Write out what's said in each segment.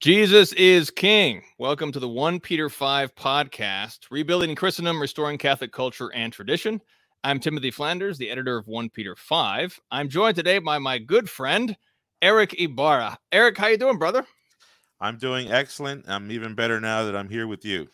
Jesus is King. Welcome to the 1 Peter 5 podcast, Rebuilding Christendom, Restoring Catholic Culture and Tradition. I'm Timothy Flanders, the editor of 1 Peter 5. I'm joined today by my good friend, Erick Ybarra. Erick, how you doing, brother? I'm doing excellent. I'm even better now that I'm here with you.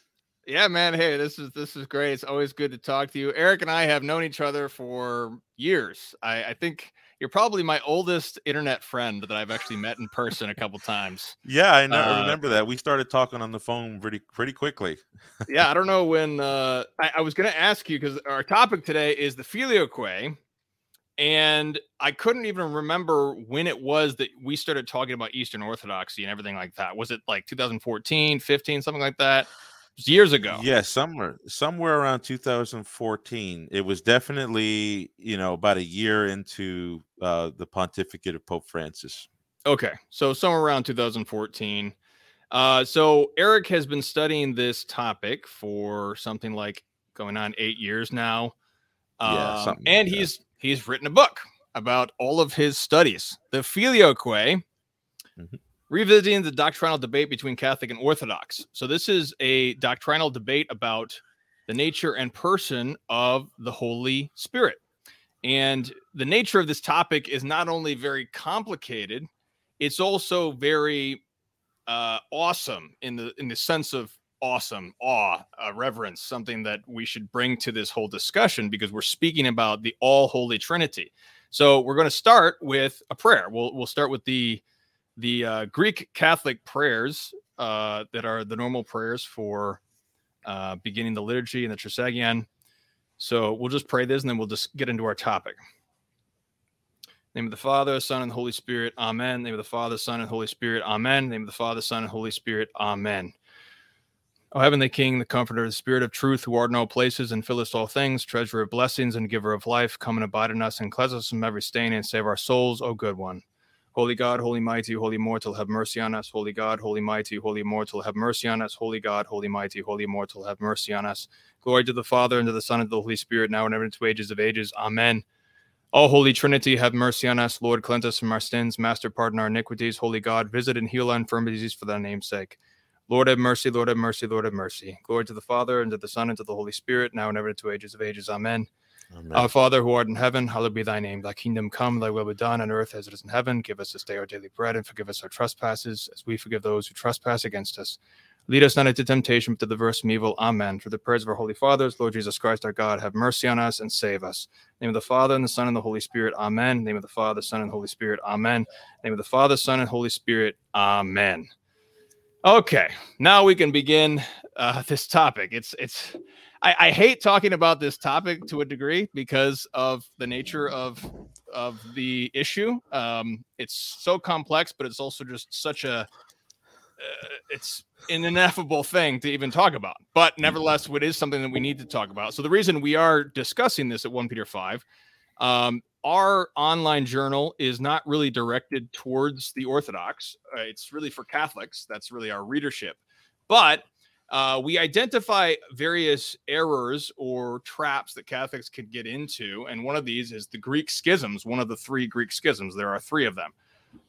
Yeah, man. Hey, this is this is great. It's always good to talk to you. Erick and I have known each other for years. I, I think you're probably my oldest internet friend that I've actually met in person a couple times. Yeah, I, know, uh, I remember that. We started talking on the phone pretty pretty quickly. yeah, I don't know when. Uh, I, I was going to ask you because our topic today is the filioque, and I couldn't even remember when it was that we started talking about Eastern Orthodoxy and everything like that. Was it like 2014, 15, something like that? Years ago. Yeah, somewhere somewhere around 2014. It was definitely, you know, about a year into uh, the pontificate of Pope Francis. Okay, so somewhere around 2014. Uh, so Erick has been studying this topic for something like going on eight years now. yeah, um, and like he's he's written a book about all of his studies, the Filioque. Mm-hmm revisiting the doctrinal debate between Catholic and Orthodox. So, this is a doctrinal debate about the nature and person of the Holy Spirit. And the nature of this topic is not only very complicated, it's also very uh, awesome in the in the sense of awesome, awe, uh, reverence, something that we should bring to this whole discussion because we're speaking about the all holy Trinity. So we're going to start with a prayer. We'll we'll start with the the uh, Greek Catholic prayers uh, that are the normal prayers for uh, beginning the liturgy and the Trisagion. So we'll just pray this and then we'll just get into our topic. Name of the Father, Son, and Holy Spirit. Amen. Name of the Father, Son, and Holy Spirit. Amen. Name of the Father, Son, and Holy Spirit. Amen. O Heavenly King, the Comforter, the Spirit of truth, who art in all places and fillest all things, treasure of blessings and giver of life, come and abide in us and cleanse us from every stain and save our souls, O good one. Holy God, holy mighty, holy immortal, have mercy on us. Holy God, holy mighty, holy immortal, have mercy on us. Holy God, holy mighty, holy immortal, have mercy on us. Glory to the Father, and to the Son, and to the Holy Spirit, now and ever into ages of ages. Amen. All Holy Trinity, have mercy on us. Lord, cleanse us from our sins. Master, pardon our iniquities. Holy God, visit and heal our infirmities for thy name's sake. Lord, have mercy. Lord, have mercy. Lord, have mercy. Glory to the Father, and to the Son, and to the Holy Spirit, now and ever into ages of ages. Amen. Amen. Our Father who art in heaven, hallowed be thy name. Thy kingdom come, thy will be done on earth as it is in heaven. Give us this day our daily bread and forgive us our trespasses as we forgive those who trespass against us. Lead us not into temptation, but the verse from evil. Amen. For the prayers of our holy fathers, Lord Jesus Christ, our God, have mercy on us and save us. name of the Father and the Son and the Holy Spirit. Amen. name of the Father, Son, and Holy Spirit. Amen. name of the Father, Son, and Holy Spirit. Amen. Okay, now we can begin uh, this topic. It's it's I, I hate talking about this topic to a degree because of the nature of of the issue. Um, it's so complex, but it's also just such a uh, it's an ineffable thing to even talk about. But mm-hmm. nevertheless, it is something that we need to talk about. So the reason we are discussing this at 1 Peter 5, um, our online journal is not really directed towards the Orthodox. Uh, it's really for Catholics. That's really our readership. But uh, we identify various errors or traps that Catholics could get into. And one of these is the Greek schisms, one of the three Greek schisms. There are three of them.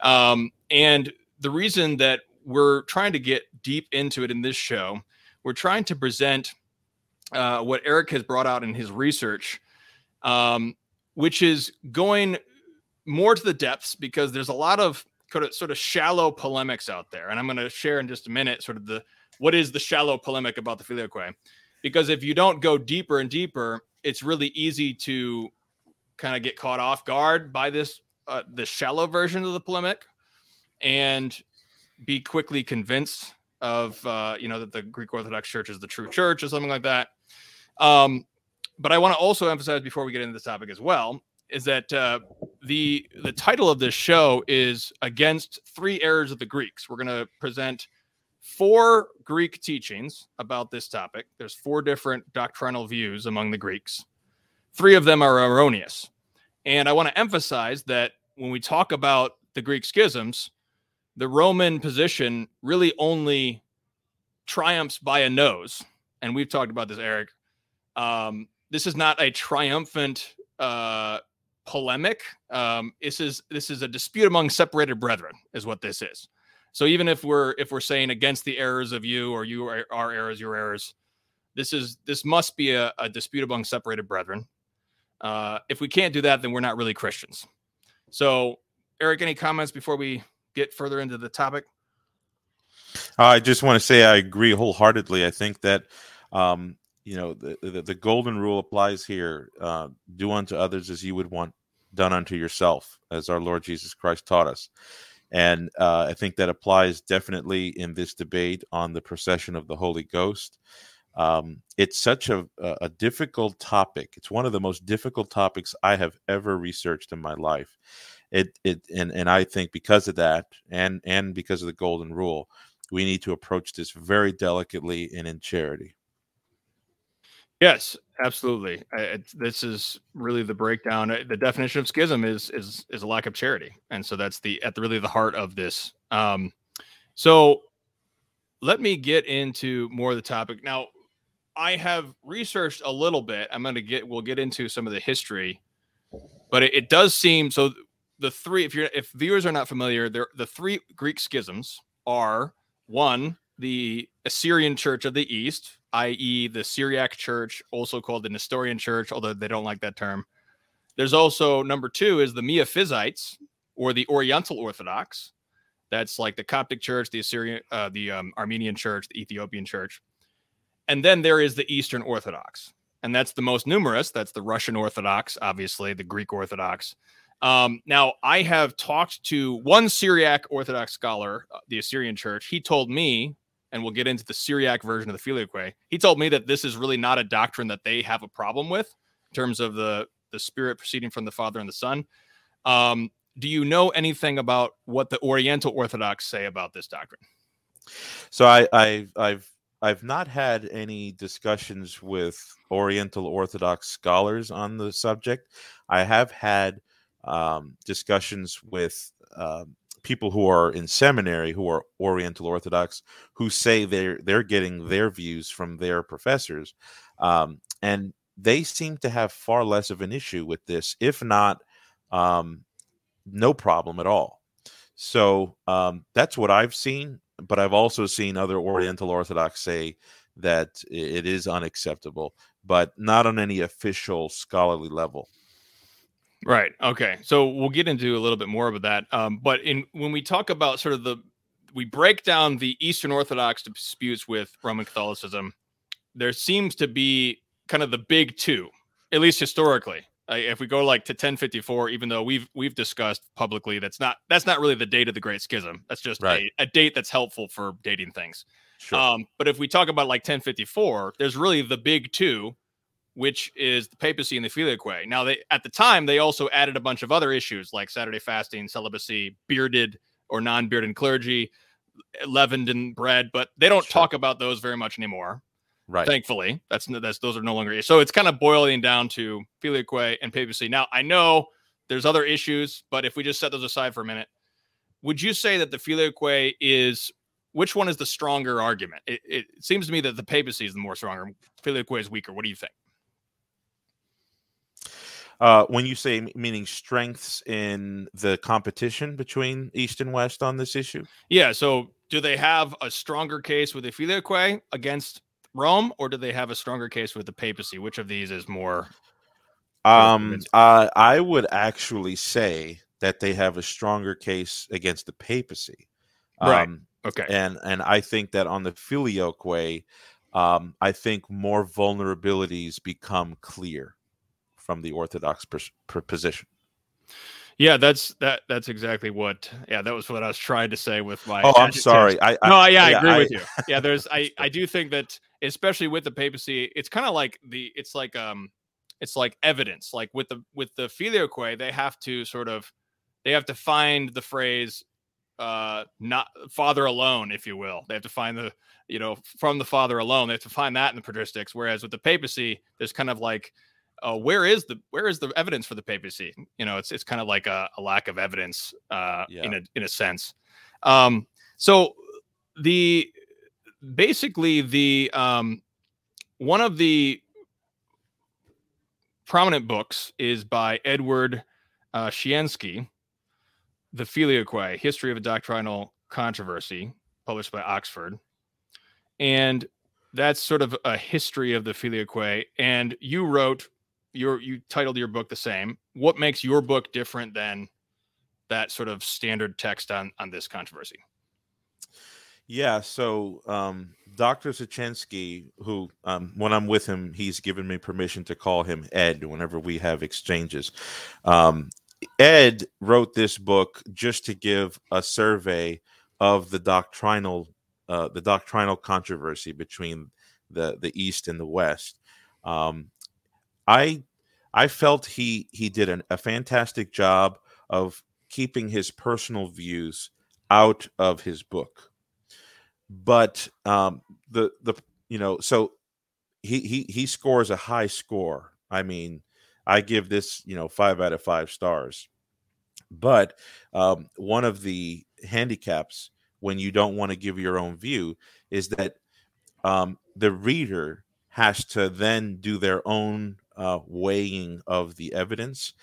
Um, and the reason that we're trying to get deep into it in this show, we're trying to present uh, what Erick has brought out in his research, um, which is going more to the depths because there's a lot of sort of shallow polemics out there. And I'm going to share in just a minute sort of the what is the shallow polemic about the filioque? Because if you don't go deeper and deeper, it's really easy to kind of get caught off guard by this uh, the shallow version of the polemic and be quickly convinced of uh, you know that the Greek Orthodox Church is the true church or something like that. Um, but I want to also emphasize before we get into this topic as well is that uh, the the title of this show is against three errors of the Greeks. We're going to present four Greek teachings about this topic. There's four different doctrinal views among the Greeks. Three of them are erroneous. And I want to emphasize that when we talk about the Greek schisms, the Roman position really only triumphs by a nose. And we've talked about this, Erick. Um, this is not a triumphant uh, polemic. Um, this is this is a dispute among separated brethren, is what this is. So even if we're if we're saying against the errors of you or you are our errors, your errors, this is this must be a, a dispute among separated brethren. Uh, if we can't do that, then we're not really Christians. So, Erick, any comments before we get further into the topic? I just want to say I agree wholeheartedly. I think that um, you know the, the, the golden rule applies here: uh, do unto others as you would want done unto yourself, as our Lord Jesus Christ taught us. And uh, I think that applies definitely in this debate on the procession of the Holy Ghost. Um, it's such a, a difficult topic. It's one of the most difficult topics I have ever researched in my life. It it and and I think because of that, and and because of the golden rule, we need to approach this very delicately and in charity. Yes, absolutely. I, this is really the breakdown. Uh, the definition of schism is is is a lack of charity, and so that's the at the really the heart of this. Um, so let me get into more of the topic now. I have researched a little bit. I'm going to get we'll get into some of the history, but it, it does seem so. The three, if you're if viewers are not familiar, there the three Greek schisms are one the Assyrian Church of the East, i.e., the Syriac Church, also called the Nestorian Church, although they don't like that term. There's also number two is the Miaphysites or the Oriental Orthodox. That's like the Coptic Church, the Assyrian, uh, the um, Armenian Church, the Ethiopian Church, and then there is the Eastern Orthodox, and that's the most numerous. That's the Russian Orthodox, obviously, the Greek Orthodox. Um, now, I have talked to one Syriac Orthodox scholar, uh, the Assyrian Church. He told me and we'll get into the Syriac version of the Filioque. He told me that this is really not a doctrine that they have a problem with in terms of the the Spirit proceeding from the Father and the Son. Um, do you know anything about what the Oriental Orthodox say about this doctrine? So I, I I've I've not had any discussions with Oriental Orthodox scholars on the subject. I have had um, discussions with um, people who are in seminary who are Oriental Orthodox who say they're they're getting their views from their professors, um, and they seem to have far less of an issue with this, if not um, no problem at all. So um, that's what I've seen, but I've also seen other Oriental Orthodox say that it is unacceptable, but not on any official scholarly level. Right. Okay. So we'll get into a little bit more of that. Um, but in when we talk about sort of the we break down the Eastern Orthodox disputes with Roman Catholicism, there seems to be kind of the big two, at least historically. Uh, if we go like to 1054, even though we've we've discussed publicly that's not that's not really the date of the Great Schism. That's just right. a, a, date that's helpful for dating things. Sure. Um, but if we talk about like 1054, there's really the big two which is the papacy and the filioque. Now, they at the time they also added a bunch of other issues like Saturday fasting, celibacy, bearded or non-bearded clergy, leavened and bread, but they don't sure. talk about those very much anymore. Right. Thankfully, that's that's those are no longer so it's kind of boiling down to filioque and papacy. Now, I know there's other issues, but if we just set those aside for a minute, would you say that the filioque is which one is the stronger argument? It, it, seems to me that the papacy is the more stronger. Filioque is weaker. What do you think? Uh, when you say meaning strengths in the competition between East and West on this issue? Yeah. So do they have a stronger case with the Filioque against Rome, or do they have a stronger case with the papacy? Which of these is more? Um, uh, I would actually say that they have a stronger case against the papacy. Right. Um, okay. And and I think that on the Filioque, um, I think more vulnerabilities become clear from the orthodox position. Yeah, that's that. That's exactly what. Yeah, that was what I was trying to say with my. Oh, I'm sorry. I, I, no, yeah, I agree I, with you. Yeah, there's. I I do think that especially with the papacy, it's kind of like the. It's like um, it's like evidence. Like with the with the filioque, they have to sort of, they have to find the phrase, uh, not father alone, if you will. They have to find the you know from the father alone. They have to find that in the patristics. Whereas with the papacy, there's kind of like uh, where is the where is the evidence for the papacy? You know, it's it's kind of like a, a lack of evidence uh, yeah. in a in a sense. Um, so the basically the um, one of the prominent books is by Edward uh, Siecienski, The Filioque: History of a Doctrinal controversy published by Oxford, and that's sort of a history of the filioque. And you wrote your you titled your book the same. What makes your book different than that sort of standard text on on this controversy? Yeah, so um, Dr. Siecienski, who um, when I'm with him, he's given me permission to call him Ed whenever we have exchanges. Um, Ed wrote this book just to give a survey of the doctrinal uh, the doctrinal controversy between the the East and the West. Um, I I felt he he did an, a fantastic job of keeping his personal views out of his book, but um, the the you know so he he he scores a high score. I mean, I give this you know five out of five stars. But um, one of the handicaps when you don't want to give your own view is that um, the reader has to then do their own uh, weighing of the evidence.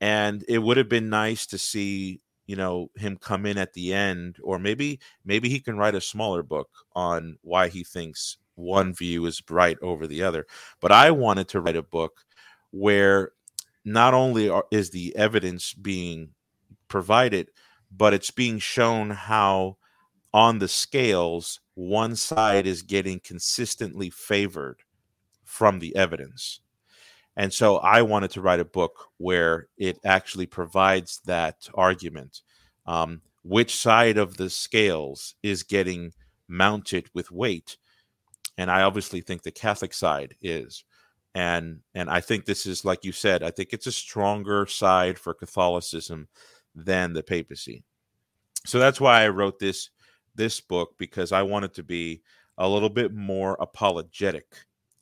And it would have been nice to see, you know, him come in at the end, or maybe maybe he can write a smaller book on why he thinks one view is right over the other. But I wanted to write a book where not only are, is the evidence being provided, but it's being shown how on the scales, one side is getting consistently favored from the evidence. And so I wanted to write a book where it actually provides that argument. Um, which side of the scales is getting mounted with weight? And I obviously think the Catholic side is. And and I think this is like you said, I think it's a stronger side for Catholicism than the papacy. So that's why I wrote this this book because I wanted to be a little bit more apologetic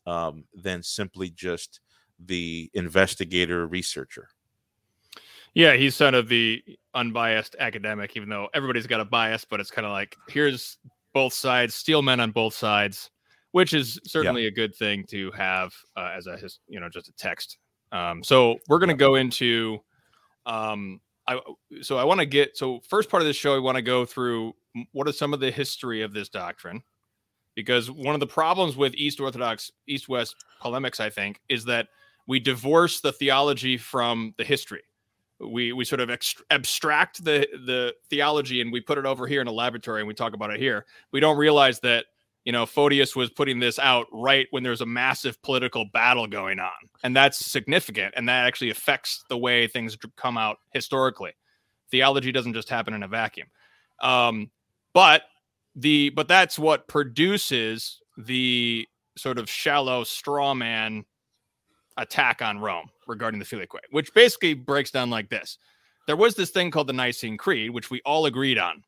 um, than simply just the investigator researcher. Yeah, he's kind of the unbiased academic, even though everybody's got a bias, but it's kind of like here's both sides, steel men on both sides, which is certainly yeah. a good thing to have uh, as a you know just a text. Um, so we're going to go into um, I so I want to get so first part of this show I want to go through what are some of the history of this doctrine because one of the problems with East Orthodox East West polemics I think is that we divorce the theology from the history. We we sort of ext- abstract the the theology and we put it over here in a laboratory and we talk about it here. We don't realize that you know, Photius was putting this out right when there's a massive political battle going on. And that's significant. And that actually affects the way things come out historically. Theology doesn't just happen in a vacuum. Um, but the but that's what produces the sort of shallow straw man attack on Rome regarding the Filioque, which basically breaks down like this. There was this thing called the Nicene Creed, which we all agreed on.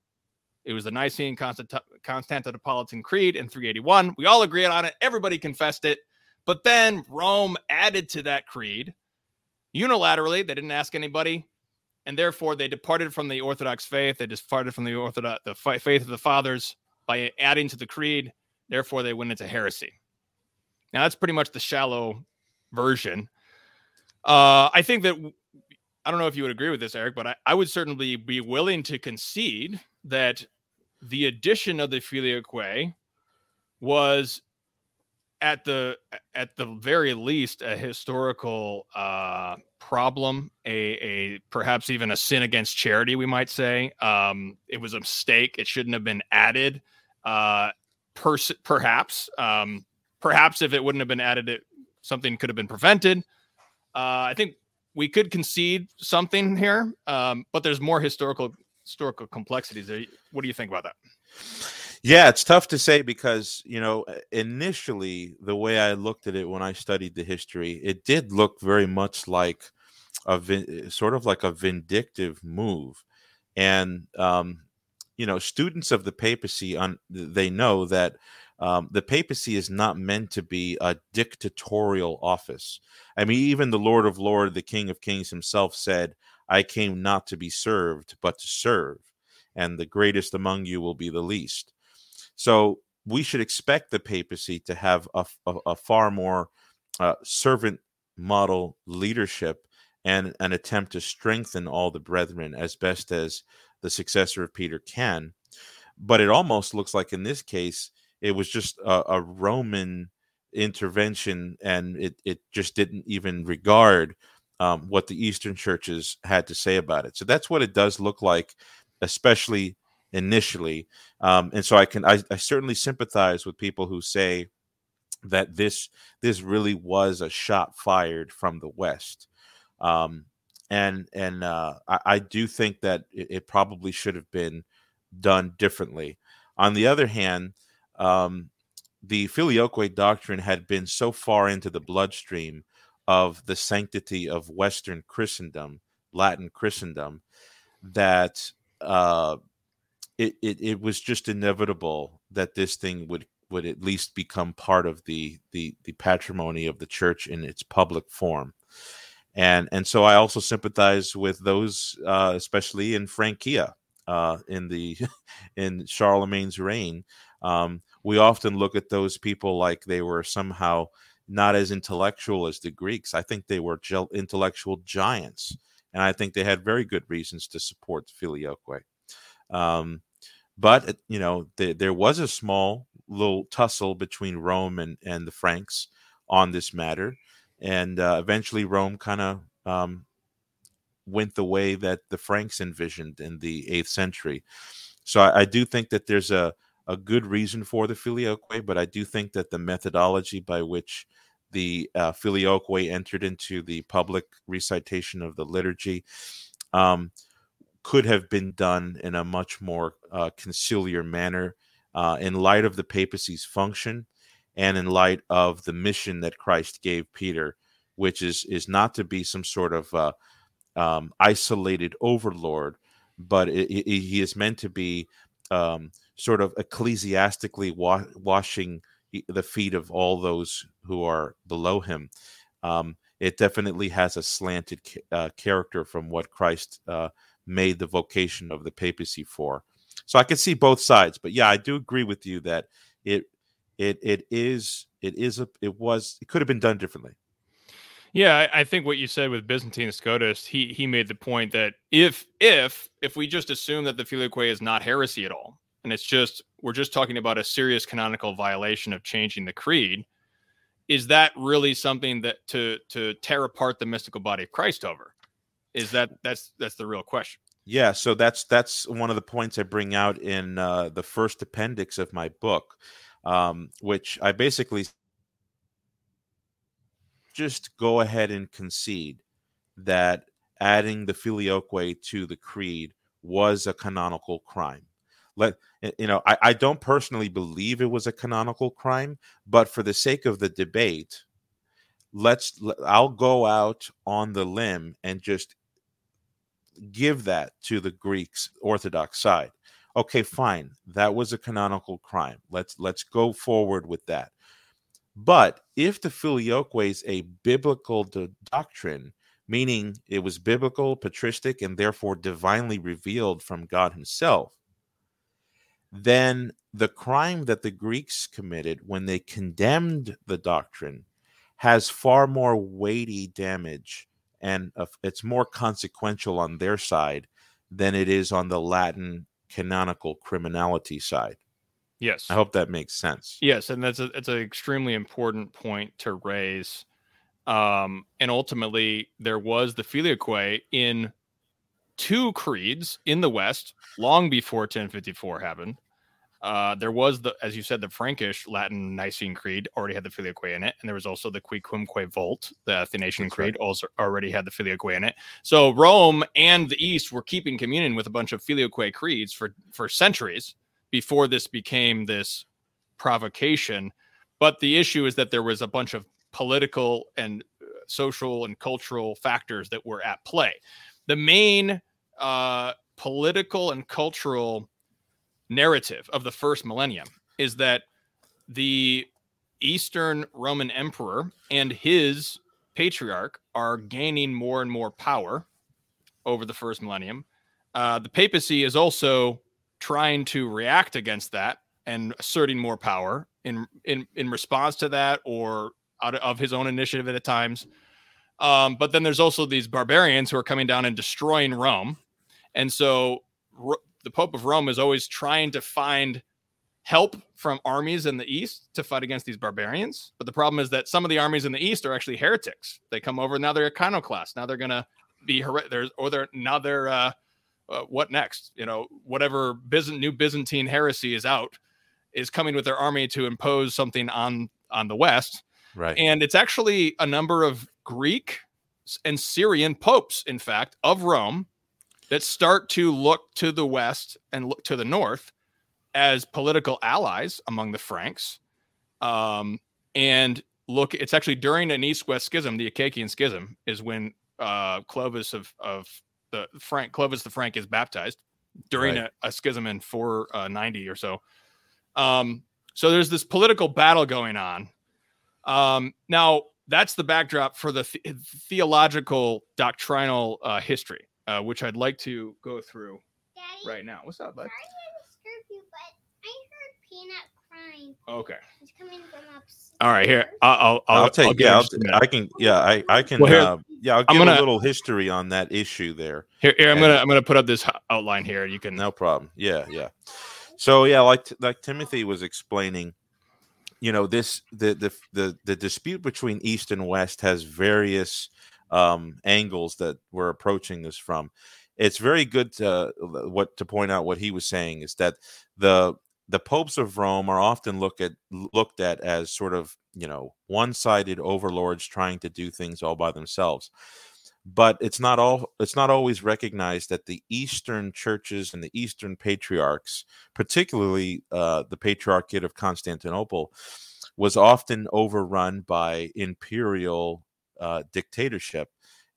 It was the Nicene Constantinopolitan Creed in 381. We all agreed on it. Everybody confessed it. But then Rome added to that creed unilaterally. They didn't ask anybody. And therefore, they departed from the Orthodox faith. They departed from the Orthodox the faith of the fathers by adding to the creed. Therefore, they went into heresy. Now, that's pretty much the shallow version. Uh, I think that I don't know if you would agree with this, Erick, but I, I would certainly be willing to concede that the addition of the filioque was at the at the very least a historical uh, problem, a, a perhaps even a sin against charity, we might say. Um, it was a mistake; it shouldn't have been added. Uh, pers- perhaps, um, perhaps if it wouldn't have been added, it, something could have been prevented. Uh, I think we could concede something here, um, but there's more historical historical complexities. there. What do you think about that? Yeah, it's tough to say because, you know, initially the way I looked at it when I studied the history, it did look very much like a sort of like a vindictive move. And um, you know, students of the papacy on they know that um, the papacy is not meant to be a dictatorial office. I mean, even the Lord of Lords, the King of Kings himself said, I came not to be served, but to serve, and the greatest among you will be the least. So we should expect the papacy to have a, a, a far more uh, servant model leadership and an attempt to strengthen all the brethren as best as the successor of Peter can. but it almost looks like in this case it was just a, a Roman intervention, and it it just didn't even regard um, what the Eastern churches had to say about it. So that's what it does look like, especially initially. Um, and so I can I, I certainly sympathize with people who say that this this really was a shot fired from the West. Um, and and uh, I, I, do think that it, it, probably should have been done differently. On the other hand, um, the filioque doctrine had been so far into the bloodstream of the sanctity of Western Christendom, Latin Christendom, that uh, it, it, it was just inevitable that this thing would would at least become part of the the the patrimony of the church in its public form. And and so i also sympathize with those uh, especially in francia uh, in the in charlemagne's reign um, we often look at those people like they were somehow not as intellectual as the Greeks. I think they were intellectual giants, and I think they had very good reasons to support filioque. Um, but you know, the, there was a small little tussle between Rome and and the Franks on this matter, and uh, eventually Rome kind of um, went the way that the Franks envisioned in the eighth century. So I, I do think that there's a a good reason for the filioque, but I do think that the methodology by which the uh, filioque entered into the public recitation of the liturgy um, could have been done in a much more uh, conciliar manner uh, in light of the papacy's function and in light of the mission that Christ gave Peter, which is is not to be some sort of uh, um, isolated overlord, but it, it, he is meant to be um, sort of ecclesiastically wa- washing the feet of all those who are below him. Um, it definitely has a slanted uh, character from what Christ uh, made the vocation of the papacy for. So I can see both sides, but yeah, I do agree with you that it it it is it is a it was it could have been done differently. Yeah, I, I think what you said with Byzantine Scotus, he he made the point that if if if we just assume that the filioque is not heresy at all, and it's just we're just talking about a serious canonical violation of changing the creed is that really something that to to tear apart the mystical body of christ over? Is that that's that's the real question. Yeah so that's that's one of the points i bring out in uh, the first appendix of my book um, which i basically just go ahead and concede that adding the filioque to the creed was a canonical crime let you know I, I don't personally believe it was a canonical crime but for the sake of the debate let's i'll go out on the limb and just give that to the greeks orthodox side. Okay fine that was a canonical crime. Let's let's go forward with that. But if the filioque is a biblical do- doctrine meaning it was biblical patristic and therefore divinely revealed from god himself then the crime that the Greeks committed when they condemned the doctrine has far more weighty damage and it's more consequential on their side than it is on the Latin canonical criminality side. Yes. I hope that makes sense. Yes, and that's a it's an extremely important point to raise. Um, and ultimately there was the filioque in two creeds in the West long before 1054 happened. Uh, there was the, as you said, the Frankish Latin Nicene Creed already had the Filioque in it, and there was also the Quicunque Vult, the Athanasian That's Creed, right. also already had the Filioque in it. So Rome and the East were keeping communion with a bunch of Filioque creeds for for centuries before this became this provocation. But the issue is that there was a bunch of political and uh, social and cultural factors that were at play. The main uh, political and cultural narrative of the first millennium is that the Eastern Roman Emperor and his patriarch are gaining more and more power over the first millennium. Uh, the papacy is also trying to react against that and asserting more power in in in response to that or out of his own initiative at times. Um, but then there's also these barbarians who are coming down and destroying Rome, and so the Pope of Rome is always trying to find help from armies in the east to fight against these barbarians. But the problem is that some of the armies in the east are actually heretics. They come over now they're iconoclasts. Now they're gonna be her- there's or they're now they're uh, uh, what next? You know, whatever Byzant- new Byzantine heresy is out is coming with their army to impose something on on the West. Right. And it's actually a number of Greek and Syrian popes, in fact, of Rome that start to look to the west and look to the north as political allies among the Franks. Um, and look, it's actually during an east-west schism, the Acacian schism, is when uh, Clovis of of the Frank Clovis the Frank is baptized during right. a, a, schism in 490 uh, or so. Um, so there's this political battle going on. Um, now that's the backdrop for the, th- theological doctrinal uh, history, uh, which I'd like to go through Daddy, right now. What's up, bud? Sorry to disturb you, but I heard Peanut crying. Okay. He's coming from upstairs. All right, here I'll I'll, I'll take I'll yeah I'll, I can yeah I I can well, here, uh, yeah I'll give gonna, a little history on that issue there. Here, here I'm and, gonna I'm gonna put up this outline here. You can no problem. Yeah, yeah. So yeah, like like Timothy was explaining, you know, this the the the, the dispute between East and West has various um, angles that we're approaching this from. It's very good to what to point out what he was saying is that the the popes of Rome are often looked at looked at as sort of you know one-sided overlords trying to do things all by themselves but it's not all it's not always recognized that the eastern churches and the eastern patriarchs particularly uh, the patriarchate of constantinople was often overrun by imperial uh, dictatorship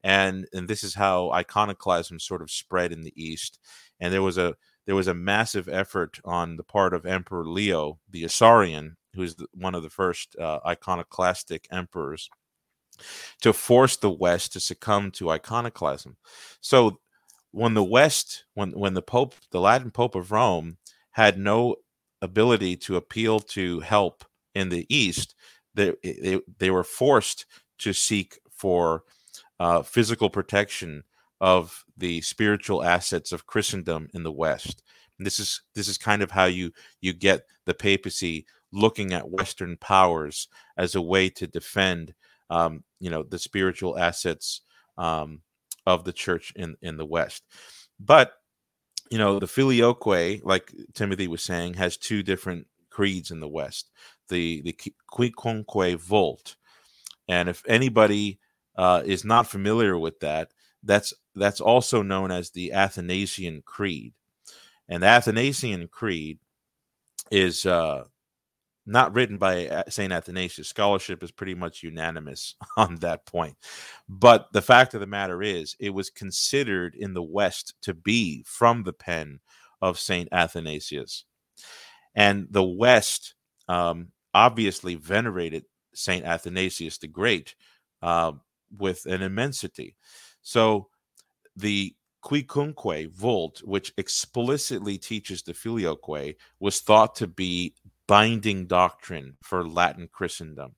and and this is how iconoclasm sort of spread in the east and there was a there was a massive effort on the part of emperor leo the isaurian who is one of the first uh, iconoclastic emperors to force the West to succumb to iconoclasm. So when the West, when when the Pope, the Latin Pope of Rome, had no ability to appeal to help in the East, they they, they were forced to seek for uh, physical protection of the spiritual assets of Christendom in the West. And this is this is kind of how you you get the papacy looking at Western powers as a way to defend um, you know the spiritual assets um, of the church in in the West. But you know the filioque, like Timothy was saying, has two different creeds in the West. The the Quicunque Vult, and if anybody uh, is not familiar with that, that's that's also known as the Athanasian Creed. And the Athanasian Creed is uh, not written by uh, St. Athanasius. Scholarship is pretty much unanimous on that point. But the fact of the matter is, it was considered in the West to be from the pen of St. Athanasius. And the West um, obviously venerated St. Athanasius the Great uh, with an immensity. So the Quicunque Vult, which explicitly teaches the Filioque, was thought to be binding doctrine for Latin Christendom.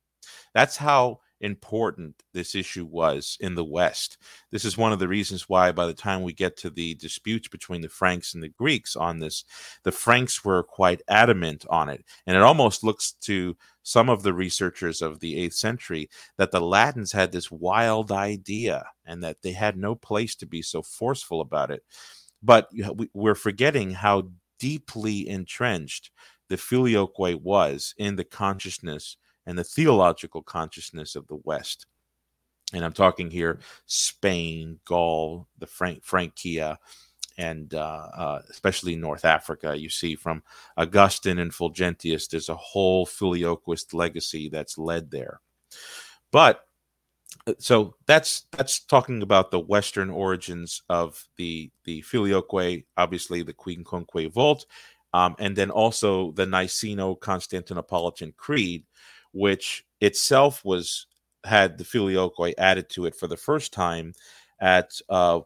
That's how important this issue was in the West. This is one of the reasons why, by the time we get to the disputes between the Franks and the Greeks on this, the Franks were quite adamant on it. And it almost looks to some of the researchers of the 8th century that the Latins had this wild idea and that they had no place to be so forceful about it. But we're forgetting how deeply entrenched the filioque was in the consciousness and the theological consciousness of the West. And I'm talking here Spain, Gaul, the Frank, Francia, and uh, uh, especially North Africa. You see from Augustine and Fulgentius, there's a whole filioquist legacy that's led there. But uh, so that's that's talking about the Western origins of the the filioque, obviously the Quicunque Vult, um, and then also the Niceno Constantinopolitan Creed, which itself was had the filioque added to it for the first time at uh,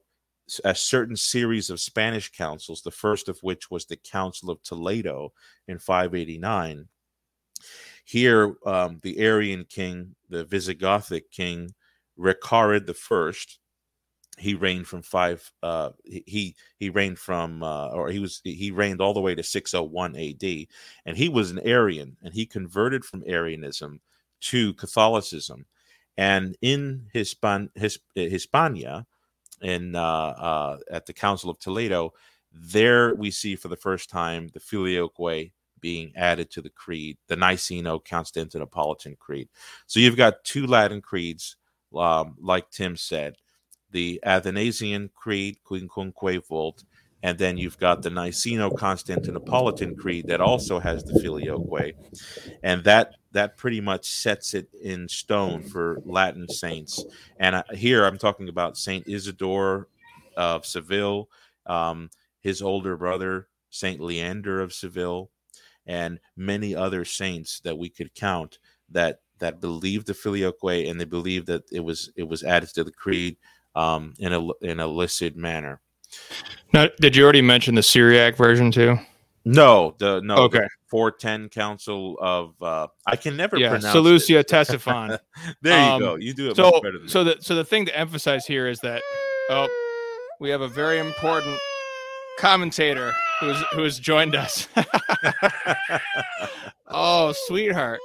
a certain series of Spanish councils, the first of which was the Council of Toledo in 589. Here, um, the Arian king, the Visigothic king, Recared the first, he reigned from five. Uh, he he reigned from, uh, or he was he reigned all the way to 601 A.D. and he was an Arian, and he converted from Arianism to Catholicism, and in Hispan His, Hispania, in uh, uh, at the Council of Toledo, there we see for the first time the Filioque being added to the creed, the Niceno-Constantinopolitan Creed. So you've got two Latin creeds, um, like Tim said the Athanasian Creed, Quicunque Vult, and then you've got the Niceno-Constantinopolitan Creed that also has the Filioque, and that that pretty much sets it in stone for Latin saints. And uh, here I'm talking about Saint Isidore of Seville, um, his older brother Saint Leander of Seville, and many other saints that we could count that that believed the Filioque and they believed that it was it was added to the creed um, in a in a listed manner. Now, did you already mention the Syriac version too? No, the no. Okay. Four ten Council of uh, I can never yeah, pronounce Seleucia Ctesiphon. there you um, go. You do it so, better than so the so the thing to emphasize here is that oh, we have a very important commentator who's who has joined us. oh, sweetheart.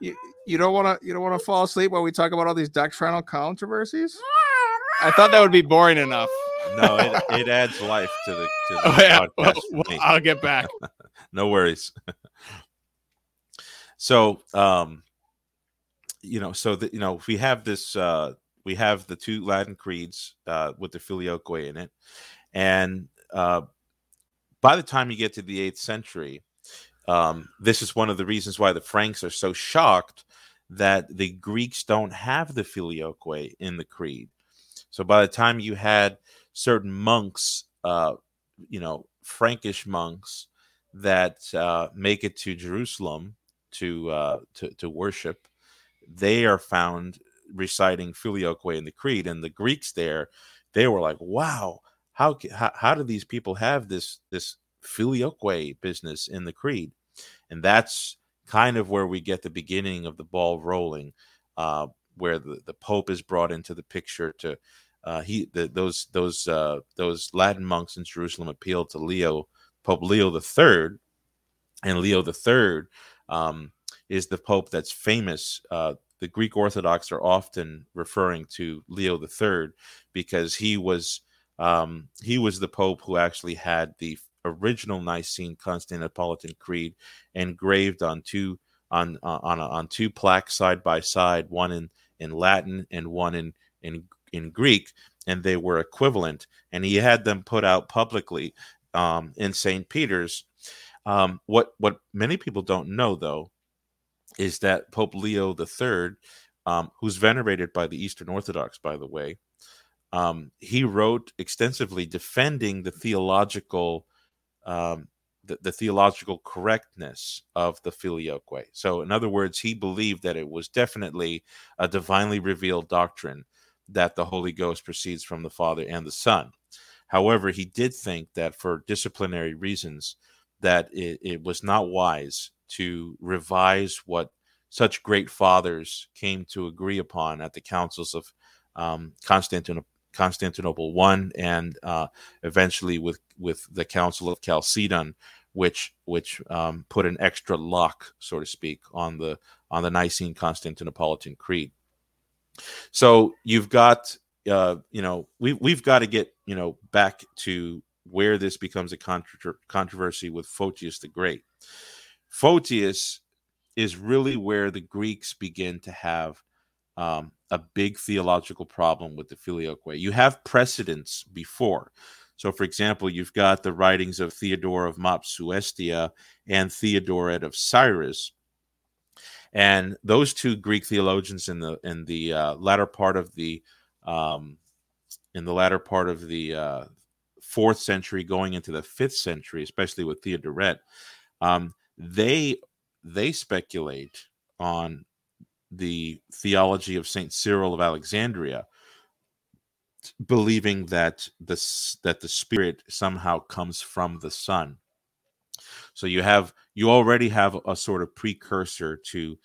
You, you don't want to you don't want to fall asleep while we talk about all these doctrinal controversies? I thought that would be boring enough. No, it, it adds life to the, to the oh, yeah. Well, well, I'll get back. no worries. so, um, you know, so that you know, we have this, uh, we have the two Latin creeds uh, with the filioque in it, and uh, by the time you get to the eighth century, um, this is one of the reasons why the Franks are so shocked that the Greeks don't have the filioque in the creed. So by the time you had certain monks, uh, you know, Frankish monks that uh, make it to Jerusalem to, uh, to to worship, they are found reciting filioque in the creed, and the Greeks there, they were like, "Wow, how how, how do these people have this this filioque business in the creed?" And that's kind of where we get the beginning of the ball rolling, uh, where the, the Pope is brought into the picture to uh, he the, those those uh, those Latin monks in Jerusalem appealed to Leo Pope Leo the Third, and Leo the Third um, is the Pope that's famous. Uh, the Greek Orthodox are often referring to Leo the Third because he was um, he was the Pope who actually had the original Nicene Constantinopolitan Creed engraved on two on uh, on on two plaques side by side, one in in Latin and one in in in Greek, and they were equivalent. And he had them put out publicly um, in St. Peter's. Um, what what many people don't know, though, is that Pope Leo III, um, who's venerated by the Eastern Orthodox, by the way, um, he wrote extensively defending the theological um, the, the, theological correctness of the filioque. So, in other words, he believed that it was definitely a divinely revealed doctrine that the Holy Ghost proceeds from the Father and the Son. However, he did think that for disciplinary reasons, that it, it was not wise to revise what such great fathers came to agree upon at the councils of um, Constantinople. Constantinople one, and uh, eventually with with the Council of Chalcedon, which which um, put an extra lock, so to speak, on the on the Nicene Constantinopolitan Creed. So you've got, uh, you know, we we've got to get you know back to where this becomes a contro- controversy with Photius the Great. Photius is really where the Greeks begin to have um, a big theological problem with the filioque. You have precedents before. So, for example, you've got the writings of Theodore of Mopsuestia and Theodoret of Cyrus, and those two Greek theologians in the in the uh, latter part of the um, in the latter part of the uh, fourth century, going into the fifth century, especially with Theodoret, um, they they speculate on the theology of Saint Cyril of Alexandria, believing that the that the Spirit somehow comes from the Son. So you have you already have a sort of precursor to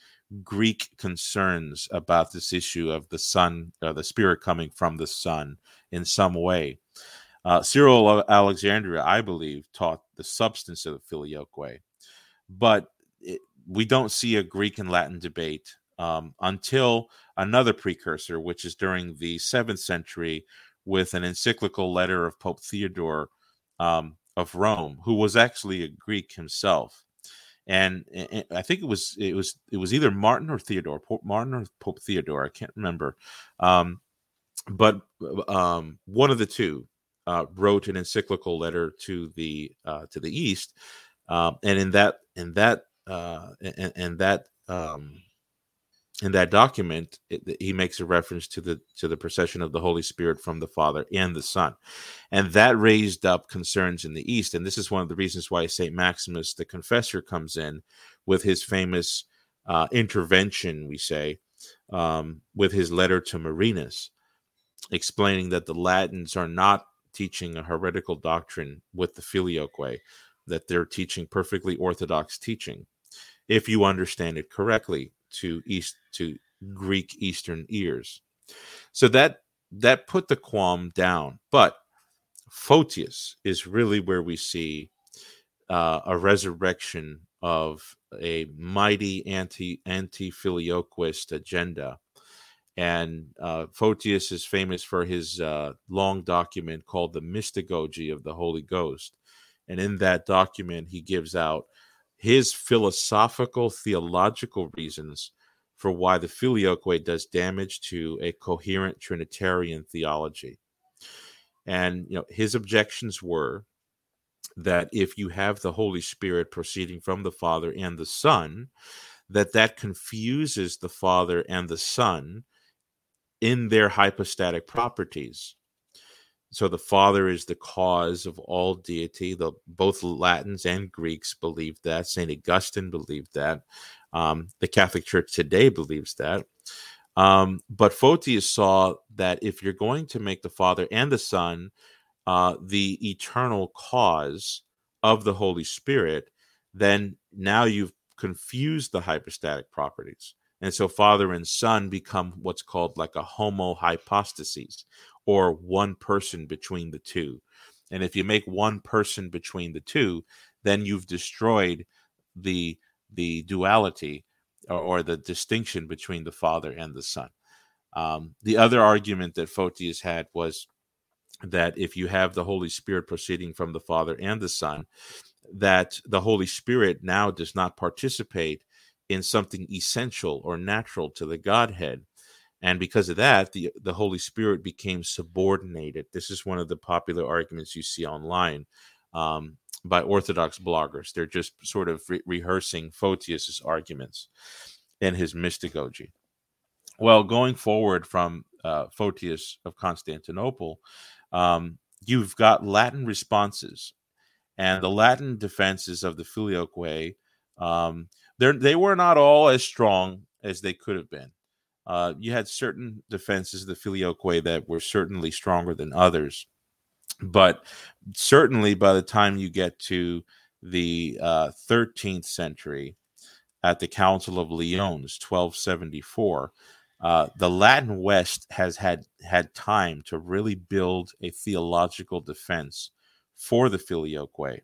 Greek concerns about this issue of the Son, uh, the spirit coming from the Son in some way. Uh, Cyril of Alexandria, I believe, taught the substance of the filioque, but it, we don't see a Greek and Latin debate um, until another precursor, which is during the seventh century, with an encyclical letter of Pope Theodore um, of Rome, who was actually a Greek himself. And, and, I think it was it was it was either Martin or Theodore, Pope Martin or Pope Theodore. I can't remember, um, but um, one of the two uh, wrote an encyclical letter to the uh, to the East, um, and in that in that uh, and that um, in that document it, he makes a reference to the to the procession of the holy spirit from the father and the son. And that raised up concerns in the east. And this is one of the reasons why saint maximus the confessor comes in with his famous uh, intervention we say um, with his letter to marinus explaining that the latins are not teaching a heretical doctrine with the filioque that they're teaching perfectly orthodox teaching. If you understand it correctly to east to Greek Eastern ears. So that that put the qualm down. But Photius is really where we see uh, a resurrection of a mighty anti anti filioquist agenda. And uh, Photius is famous for his uh, long document called the Mystagogy of the Holy Ghost. And in that document, he gives out his philosophical theological reasons for why the filioque does damage to a coherent trinitarian theology. And you know his objections were that if you have the holy spirit proceeding from the father and the son that that confuses the father and the son in their hypostatic properties so the father is the cause of all deity. The both latins and greeks believed that. Saint augustine believed that. Um, the catholic church today believes that. Um, but photius saw that if you're going to make the father and the son uh, the eternal cause of the holy spirit then now you've confused the hypostatic properties. And so father and son become what's called like a homohypostasis or one person between the two. And if you make one person between the two, then you've destroyed the the duality or, or the distinction between the Father and the Son. Um, the other argument that Photius had was that if you have the Holy Spirit proceeding from the Father and the Son, that the Holy Spirit now does not participate in something essential or natural to the Godhead, and because of that the the holy spirit became subordinated. This is one of the popular arguments you see online um, by orthodox bloggers. They're just sort of re- rehearsing photius's arguments in his mystagogy. Well going forward from uh, photius of constantinople um, you've got latin responses. And the latin defenses of the filioque um, they were not all as strong as they could have been uh, you had certain defenses of the filioque that were certainly stronger than others. But certainly by the time you get to the uh, 13th century at the Council of Lyons, 1274, uh, the Latin West has had had time to really build a theological defense for the filioque.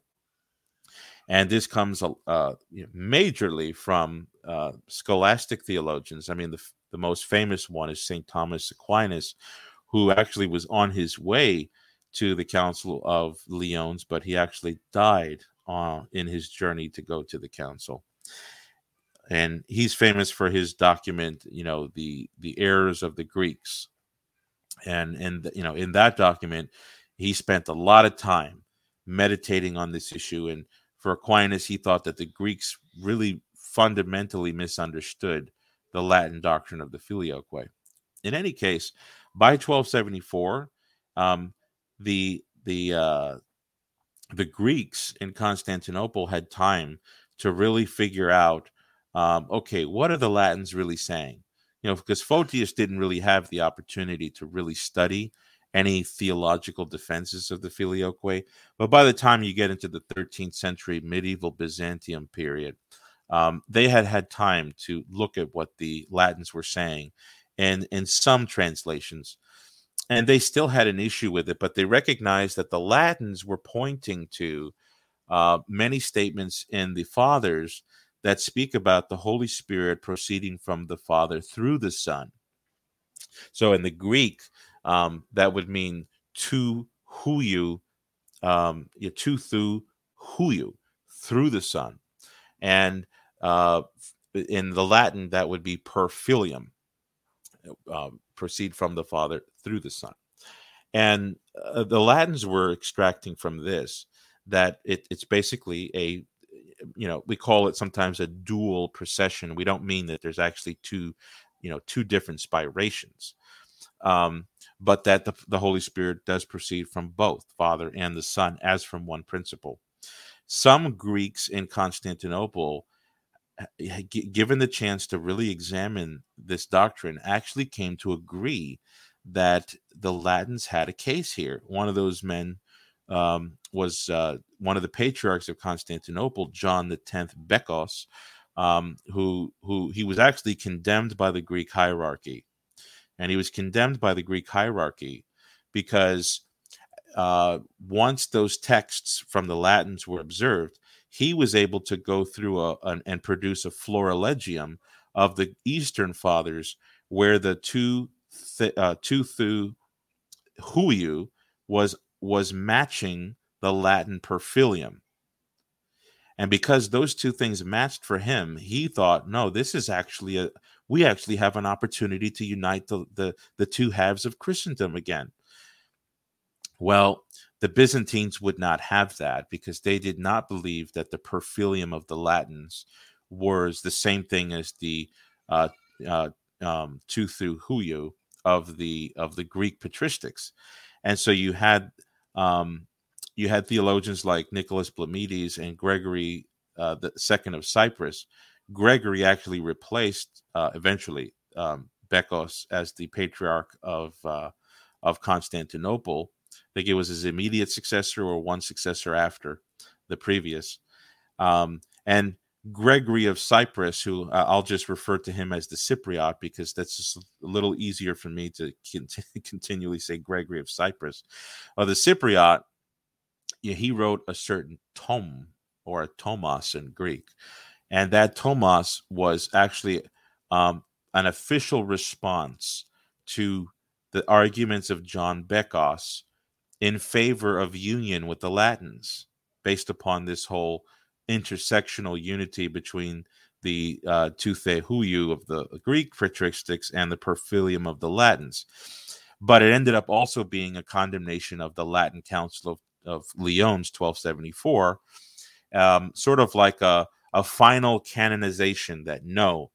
And this comes uh, majorly from uh, scholastic theologians. I mean, the the most famous one is St. Thomas Aquinas, who actually was on his way to the Council of Lyons, but he actually died uh, in his journey to go to the council. And he's famous for his document, you know, the the errors of the Greeks. And and you know, in that document, he spent a lot of time meditating on this issue. And for Aquinas, he thought that the Greeks really fundamentally misunderstood the Latin doctrine of the filioque. In any case, by 1274, um, the the uh, the Greeks in Constantinople had time to really figure out, um, okay, what are the Latins really saying? You know, because Photius didn't really have the opportunity to really study any theological defenses of the filioque. But by the time you get into the 13th century medieval Byzantium period, um, they had had time to look at what the Latins were saying, and in some translations, and they still had an issue with it, but they recognized that the Latins were pointing to uh, many statements in the Fathers that speak about the Holy Spirit proceeding from the Father through the Son. So in the Greek, um, that would mean to who you, um, to thu you, through the Son. And uh, in the Latin, that would be per filium, uh, proceed from the Father through the Son. And uh, the Latins were extracting from this that it, it's basically a you know we call it sometimes a dual procession we don't mean that there's actually two you know two different spirations um, but that the, the holy spirit does proceed from both father and the son as from one principle some greeks in constantinople given the chance to really examine this doctrine actually came to agree that the latins had a case here. One of those men um, was uh, one of the patriarchs of Constantinople, John the Tenth Bekos, um, who who he was actually condemned by the Greek hierarchy, and he was condemned by the Greek hierarchy because uh, once those texts from the Latins were observed, he was able to go through a, an, and produce a florilegium of the Eastern Fathers, where the two th- uh, two thu huiu was was matching the Latin per filium. And because those two things matched for him, he thought, no, this is actually a we actually have an opportunity to unite the the, the two halves of Christendom again. Well, the Byzantines would not have that because they did not believe that the per filium of the Latins was the same thing as the uh, uh, um, huiu of the of the Greek patristics, and so you had um, you had theologians like Nicholas Blemmydes and Gregory uh, the second of Cyprus. Gregory actually replaced uh, eventually um, Bekos as the patriarch of uh, of Constantinople. Think it was his immediate successor or one successor after the previous. Um, and Gregory of Cyprus, who uh, I'll just refer to him as the Cypriot because that's just a little easier for me to continually say Gregory of Cyprus. Uh, the Cypriot, yeah, he wrote a certain tome or a tomos in Greek, and that tomos was actually um, an official response to the arguments of John Bekos in favor of union with the Latins, based upon this whole intersectional unity between the uh, huiu of the Greek patristics and the Perfilium of the Latins. But it ended up also being a condemnation of the Latin Council of, of Lyons 1274, um, sort of like a, a final canonization that no,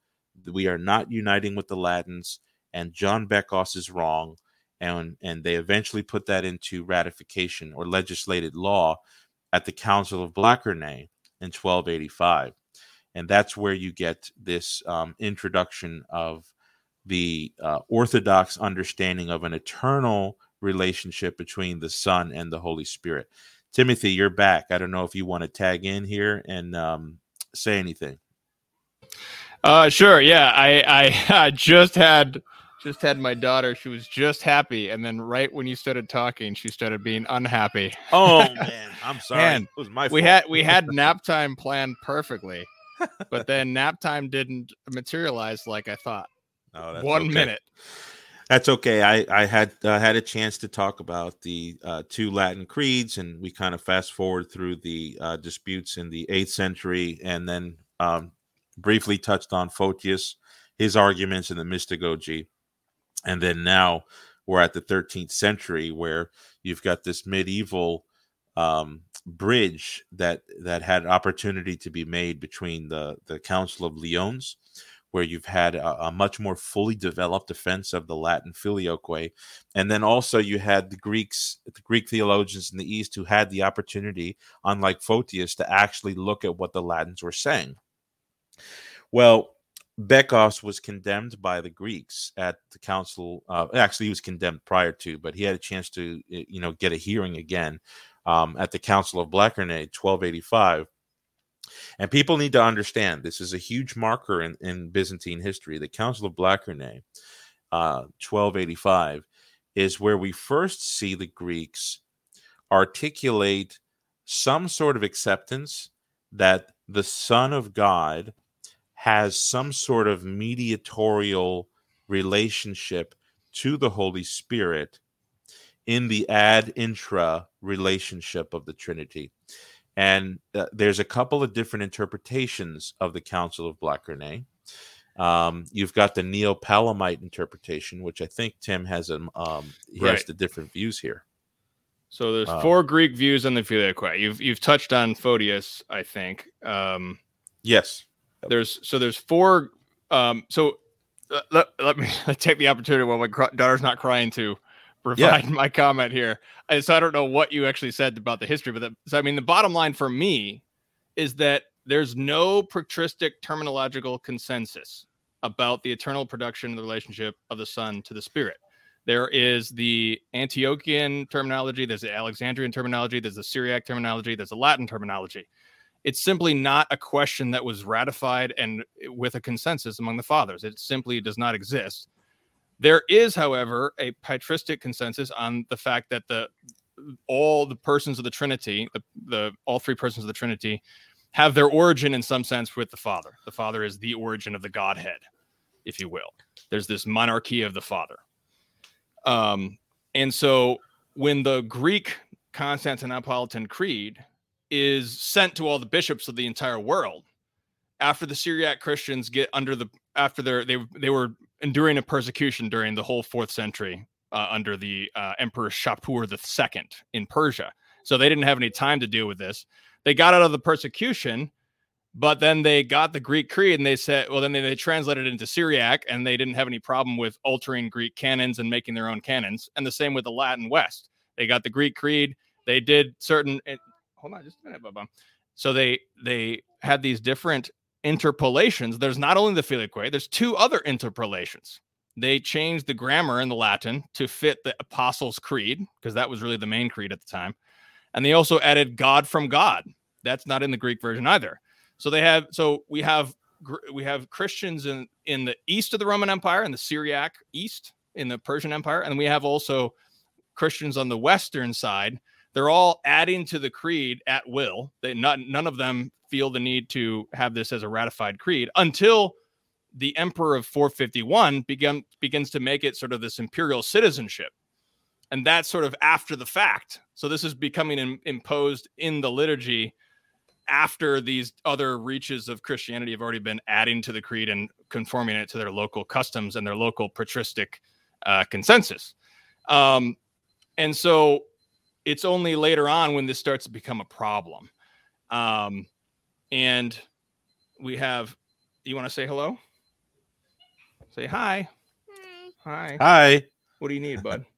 we are not uniting with the Latins, and John Bekos is wrong. And, and they eventually put that into ratification or legislated law at the Council of Blachernae in 1285. And that's where you get this um, introduction of the uh, Orthodox understanding of an eternal relationship between the Son and the Holy Spirit. Timothy, you're back. I don't know if you want to tag in here and um, say anything. Uh, sure. Yeah, I I just had just had my daughter. She was just happy, and then right when you started talking, she started being unhappy. Oh man, I'm sorry. Man, it was my fault. We had we had nap time planned perfectly, but then nap time didn't materialize like I thought. Oh, one okay. minute. That's okay. I I had uh, had a chance to talk about the uh, two Latin creeds, and we kind of fast forward through the uh, disputes in the eighth century, and then um, briefly touched on Photius, his arguments in the Mystagogy and then now we're at the 13th century where you've got this medieval um, bridge that that had opportunity to be made between the the Council of Lyons, where you've had a, a, much more fully developed defense of the Latin filioque, and then also you had the Greeks, the Greek theologians in the East who had the opportunity, unlike Photius, to actually look at what the Latins were saying. Well, Bekos was condemned by the Greeks at the council. Uh, actually, he was condemned prior to, but he had a chance to, you know, get a hearing again um, at the Council of Blachernae, 1285. And people need to understand this is a huge marker in, in Byzantine history. The Council of Blachernae, uh, 1285, is where we first see the Greeks articulate some sort of acceptance that the Son of God has some sort of mediatorial relationship to the Holy Spirit in the ad intra relationship of the Trinity. And uh, there's a couple of different interpretations of the Council of Blachernae. Um, you've got the Neo Palamite interpretation, which I think Tim has um, um he right. has the different views here. So there's uh, four Greek views on the Filioque. You've you've touched on Photius, I think. Um, yes. There's so there's four. Um, so uh, let, let me take the opportunity while my daughter's not crying to provide yeah. my comment here. And so I don't know what you actually said about the history, but so I mean the bottom line for me is that there's no patristic terminological consensus about the eternal production of the relationship of the Son to the Spirit. There is the Antiochian terminology, there's the Alexandrian terminology, there's the Syriac terminology, there's the Latin terminology. It's simply not a question that was ratified and with a consensus among the fathers. It simply does not exist. There is, however, a patristic consensus on the fact that the all the persons of the Trinity, the, the all three persons of the Trinity, have their origin in some sense with the Father. The Father is the origin of the Godhead, if you will. There's this monarchy of the Father. Um, and so when the Greek Constantinopolitan Creed is sent to all the bishops of the entire world, after the Syriac Christians get under the after their they they were enduring a persecution during the whole fourth century uh, under the uh, Emperor Shapur II in Persia. So they didn't have any time to deal with this. They got out of the persecution, but then they got the Greek creed and they said, well, then they, they translated it into Syriac and they didn't have any problem with altering Greek canons and making their own canons. And the same with the Latin West. They got the Greek creed. They did certain. Hold on, just a minute, Bubba. So they they had these different interpolations. There's not only the Filioque, there's two other interpolations. They changed the grammar in the Latin to fit the Apostles' Creed because that was really the main creed at the time. And they also added God from God. That's not in the Greek version either. So they have so we have we have Christians in in the east of the Roman Empire in the Syriac east in the Persian Empire and we have also Christians on the western side. They're all adding to the creed at will. They not none of them feel the need to have this as a ratified creed until the emperor of 451 begin, begins to make it sort of this imperial citizenship. And that's sort of after the fact. So this is becoming in, imposed in the liturgy after these other reaches of christianity have already been adding to the creed and conforming it to their local customs and their local patristic uh, consensus. Um, and so it's only later on when this starts to become a problem. Um, and we have you want to say hello? Say hi. Hi. Hi. What do you need bud?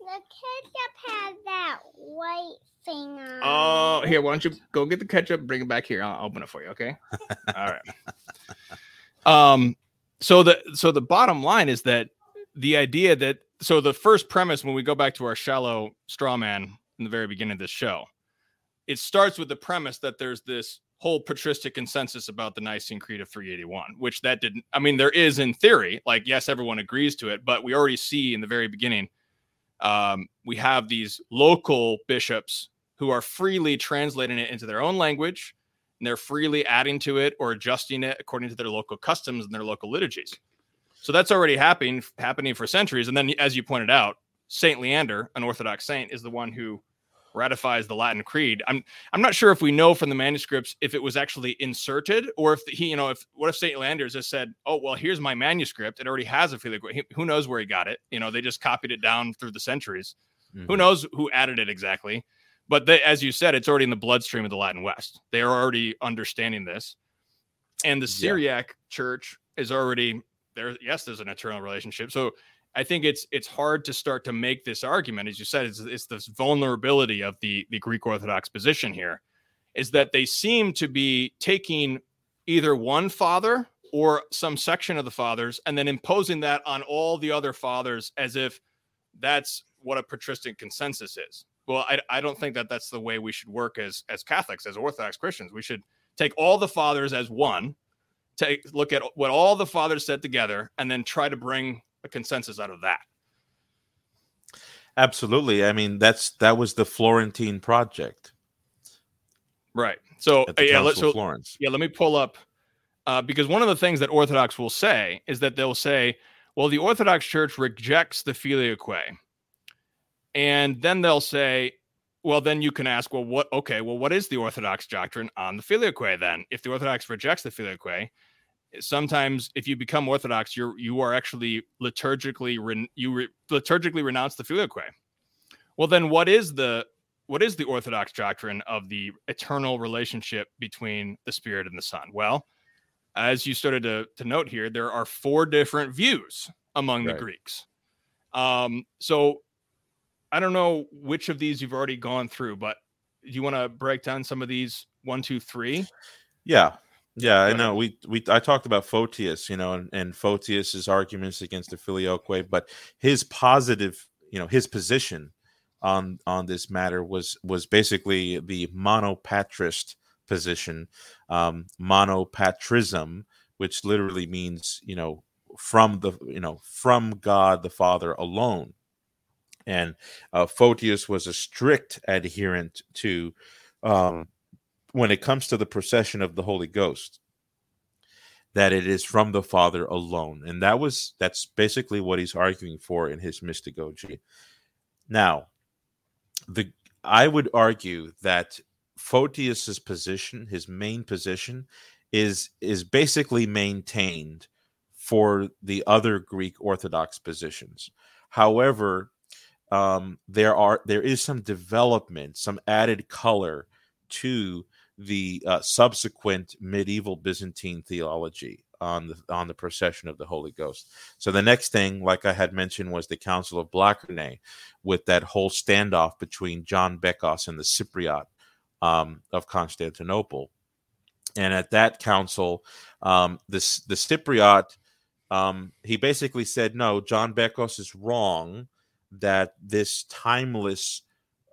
The ketchup has that white thing on oh here why don't you go get the ketchup bring it back here i'll open it for you okay? All right. Um so the so the bottom line is that the idea that so the first premise when we go back to our shallow straw man in the very beginning of this show it starts with the premise that there's this whole patristic consensus about the Nicene Creed of 381, which that didn't, I mean, there is in theory, like, yes, everyone agrees to it, but we already see in the very beginning, um, we have these local bishops who are freely translating it into their own language and they're freely adding to it or adjusting it according to their local customs and their local liturgies. So that's already happening happening for centuries. And then, as you pointed out, Saint Leander, an Orthodox saint, is the one who ratifies the Latin Creed. I'm I'm not sure if we know from the manuscripts if it was actually inserted or if he, you know, if what if Saint Leander just said, "Oh, well, here's my manuscript. It already has a filioque." Who knows where he got it? You know, they just copied it down through the centuries. Mm-hmm. Who knows who added it exactly? But they, as you said, it's already in the bloodstream of the Latin West. They are already understanding this, and the Syriac yeah. Church is already there. Yes, there's an eternal relationship. So I think it's it's hard to start to make this argument, as you said, it's, it's this vulnerability of the the Greek Orthodox position here, is that they seem to be taking either one father or some section of the fathers and then imposing that on all the other fathers as if that's what a patristic consensus is. well, I, I don't think that that's the way we should work as as Catholics, as Orthodox Christians. We should take all the fathers as one, take look at what all the fathers said together, and then try to bring a consensus out of that. Absolutely. I mean, that's that was the Florentine project. Right. So yeah, let, so, Florence. Yeah, let me pull up uh, because one of the things that Orthodox will say is that they'll say, "Well, the Orthodox Church rejects the filioque," and then they'll say, "Well, then you can ask, well, what? Okay, well, what is the Orthodox doctrine on the filioque? Then, if the Orthodox rejects the filioque, sometimes if you become orthodox you're you are actually liturgically re, you re, liturgically renounce the filioque well then what is the what is the orthodox doctrine of the eternal relationship between the spirit and the son? Well as you started to, to note here there are four different views among right. the greeks. Um so i don't know which of these you've already gone through but do you want to break down some of these one two three? Yeah yeah, I know. We we I talked about Photius, you know, and, and Photius's arguments against the filioque, but his positive, you know, his position on on this matter was was basically the monopatrist position, um, monopatrism, which literally means, you know, from the you know from God the Father alone. And uh, Photius was a strict adherent to um, when it comes to the procession of the Holy Ghost, that it is from the Father alone. And that was that's basically what he's arguing for in his mystagogy. Now, the I would argue that Photius's position, his main position, is is basically maintained for the other Greek Orthodox positions. However, um, there are there is some development, some added color to the uh, subsequent medieval Byzantine theology on the on the procession of the Holy Ghost. So the next thing, like I had mentioned, was the Council of Blachernae, with that whole standoff between John Bekos and the Cypriot um, of Constantinople. And at that council, um, this the Cypriot um, he basically said, "No, John Bekos is wrong. That this timeless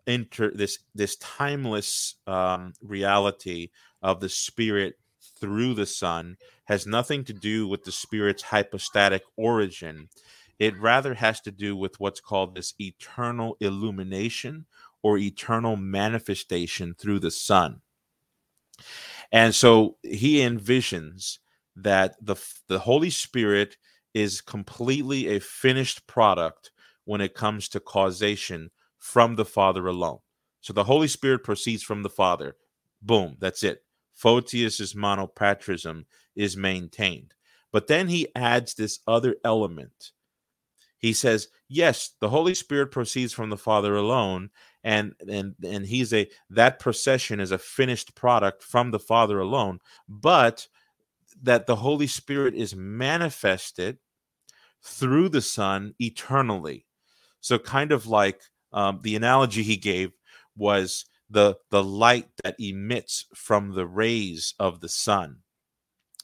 inter this this timeless um, reality of the spirit through the son has nothing to do with the spirit's hypostatic origin. It rather has to do with what's called this eternal illumination or eternal manifestation through the son and so he envisions that the the holy spirit is completely a finished product when it comes to causation from the Father alone. So the Holy Spirit proceeds from the Father. Boom, that's it. Photius's monopatrism is maintained. But then he adds this other element. He says, yes, the Holy Spirit proceeds from the Father alone, and and and he's a that procession is a finished product from the Father alone, but that the Holy Spirit is manifested through the Son eternally. So kind of like um, the analogy he gave was the the light that emits from the rays of the sun.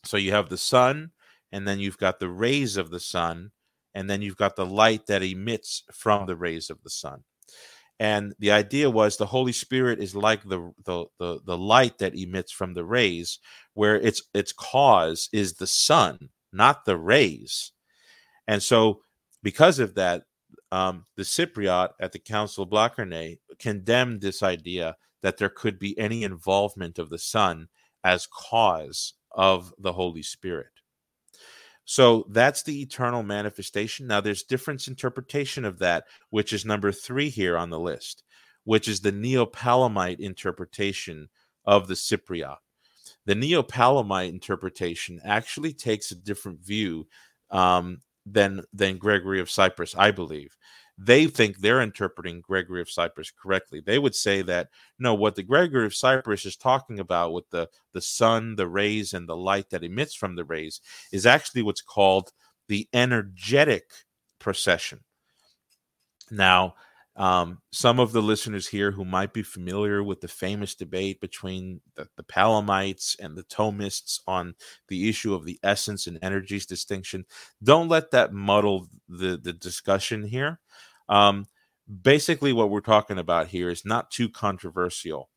So you have the sun, and then you've got the rays of the sun, and then you've got the light that emits from the rays of the sun. And the idea was the Holy Spirit is like the the the, the light that emits from the rays, where its its cause is the sun, not the rays. And so because of that, um, the Cypriot at the Council of Blachernae condemned this idea that there could be any involvement of the Son as cause of the Holy Spirit. So that's the eternal manifestation. Now, there's different interpretation of that, which is number three here on the list, which is the Neopalamite interpretation of the Cypriot. The Neopalamite interpretation actually takes a different view um, than than Gregory of Cyprus, I believe. They think they're interpreting Gregory of Cyprus correctly. They would say that no, what the Gregory of Cyprus is talking about with the the sun, the rays, and the light that emits from the rays is actually what's called the energetic procession. Now, um, some of the listeners here who might be familiar with the famous debate between the, the Palamites and the Thomists on the issue of the essence and energies distinction, don't let that muddle the, the discussion here. Um, basically, what we're talking about here is not too controversial.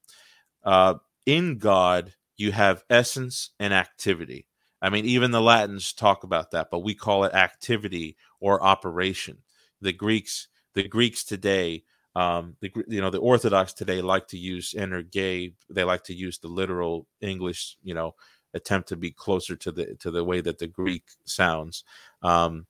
Uh, in God, you have essence and activity. I mean, even the Latins talk about that, but we call it activity or operation. The Greeks, the Greeks today, um, the you know the Orthodox today like to use energe. They like to use the literal English, you know, attempt to be closer to the to the way that the Greek sounds. Um,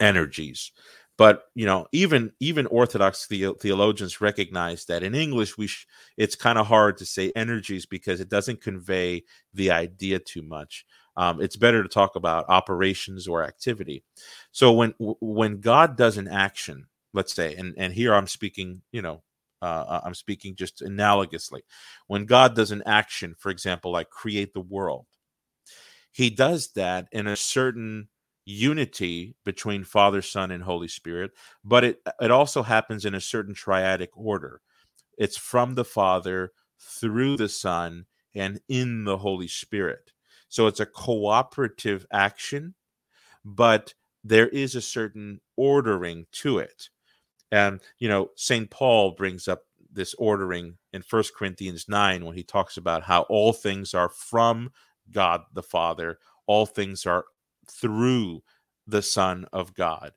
energies but you know even even orthodox the- theologians recognize that in english we sh- it's kind of hard to say energies because it doesn't convey the idea too much um, it's better to talk about operations or activity so when when god does an action let's say and and here i'm speaking you know uh, uh, i'm speaking just analogously when god does an action for example like create the world he does that in a certain unity between Father, Son, and Holy Spirit, but it it also happens in a certain triadic order. It's from the Father through the Son and in the Holy Spirit. So it's a cooperative action, but there is a certain ordering to it. And you know, St. Paul brings up this ordering in First Corinthians 9 when he talks about how all things are from God the Father, all things are through the Son of God.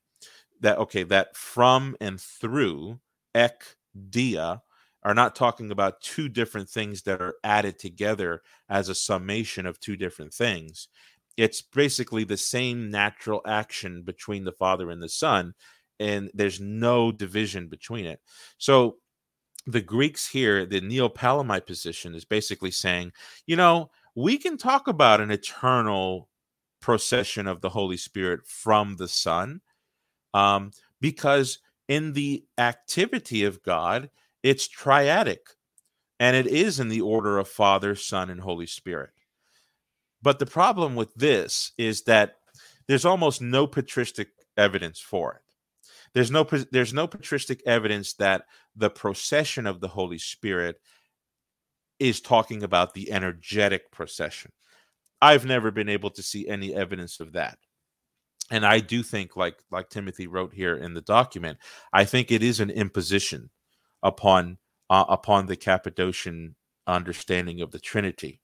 That okay, that from and through ek dia are not talking about two different things that are added together as a summation of two different things. It's basically the same natural action between the Father and the Son, and there's no division between it. So the Greeks here, the Neo position is basically saying, you know, we can talk about an eternal procession of the Holy Spirit from the Son. Um, because in the activity of God, it's triadic and it is in the order of Father, Son, and Holy Spirit. But the problem with this is that there's almost no patristic evidence for it. There's no there's no patristic evidence that the procession of the Holy Spirit is talking about the energetic procession. I've never been able to see any evidence of that. And I do think, like like Timothy wrote here in the document, I think it is an imposition upon uh, upon the Cappadocian understanding of the Trinity.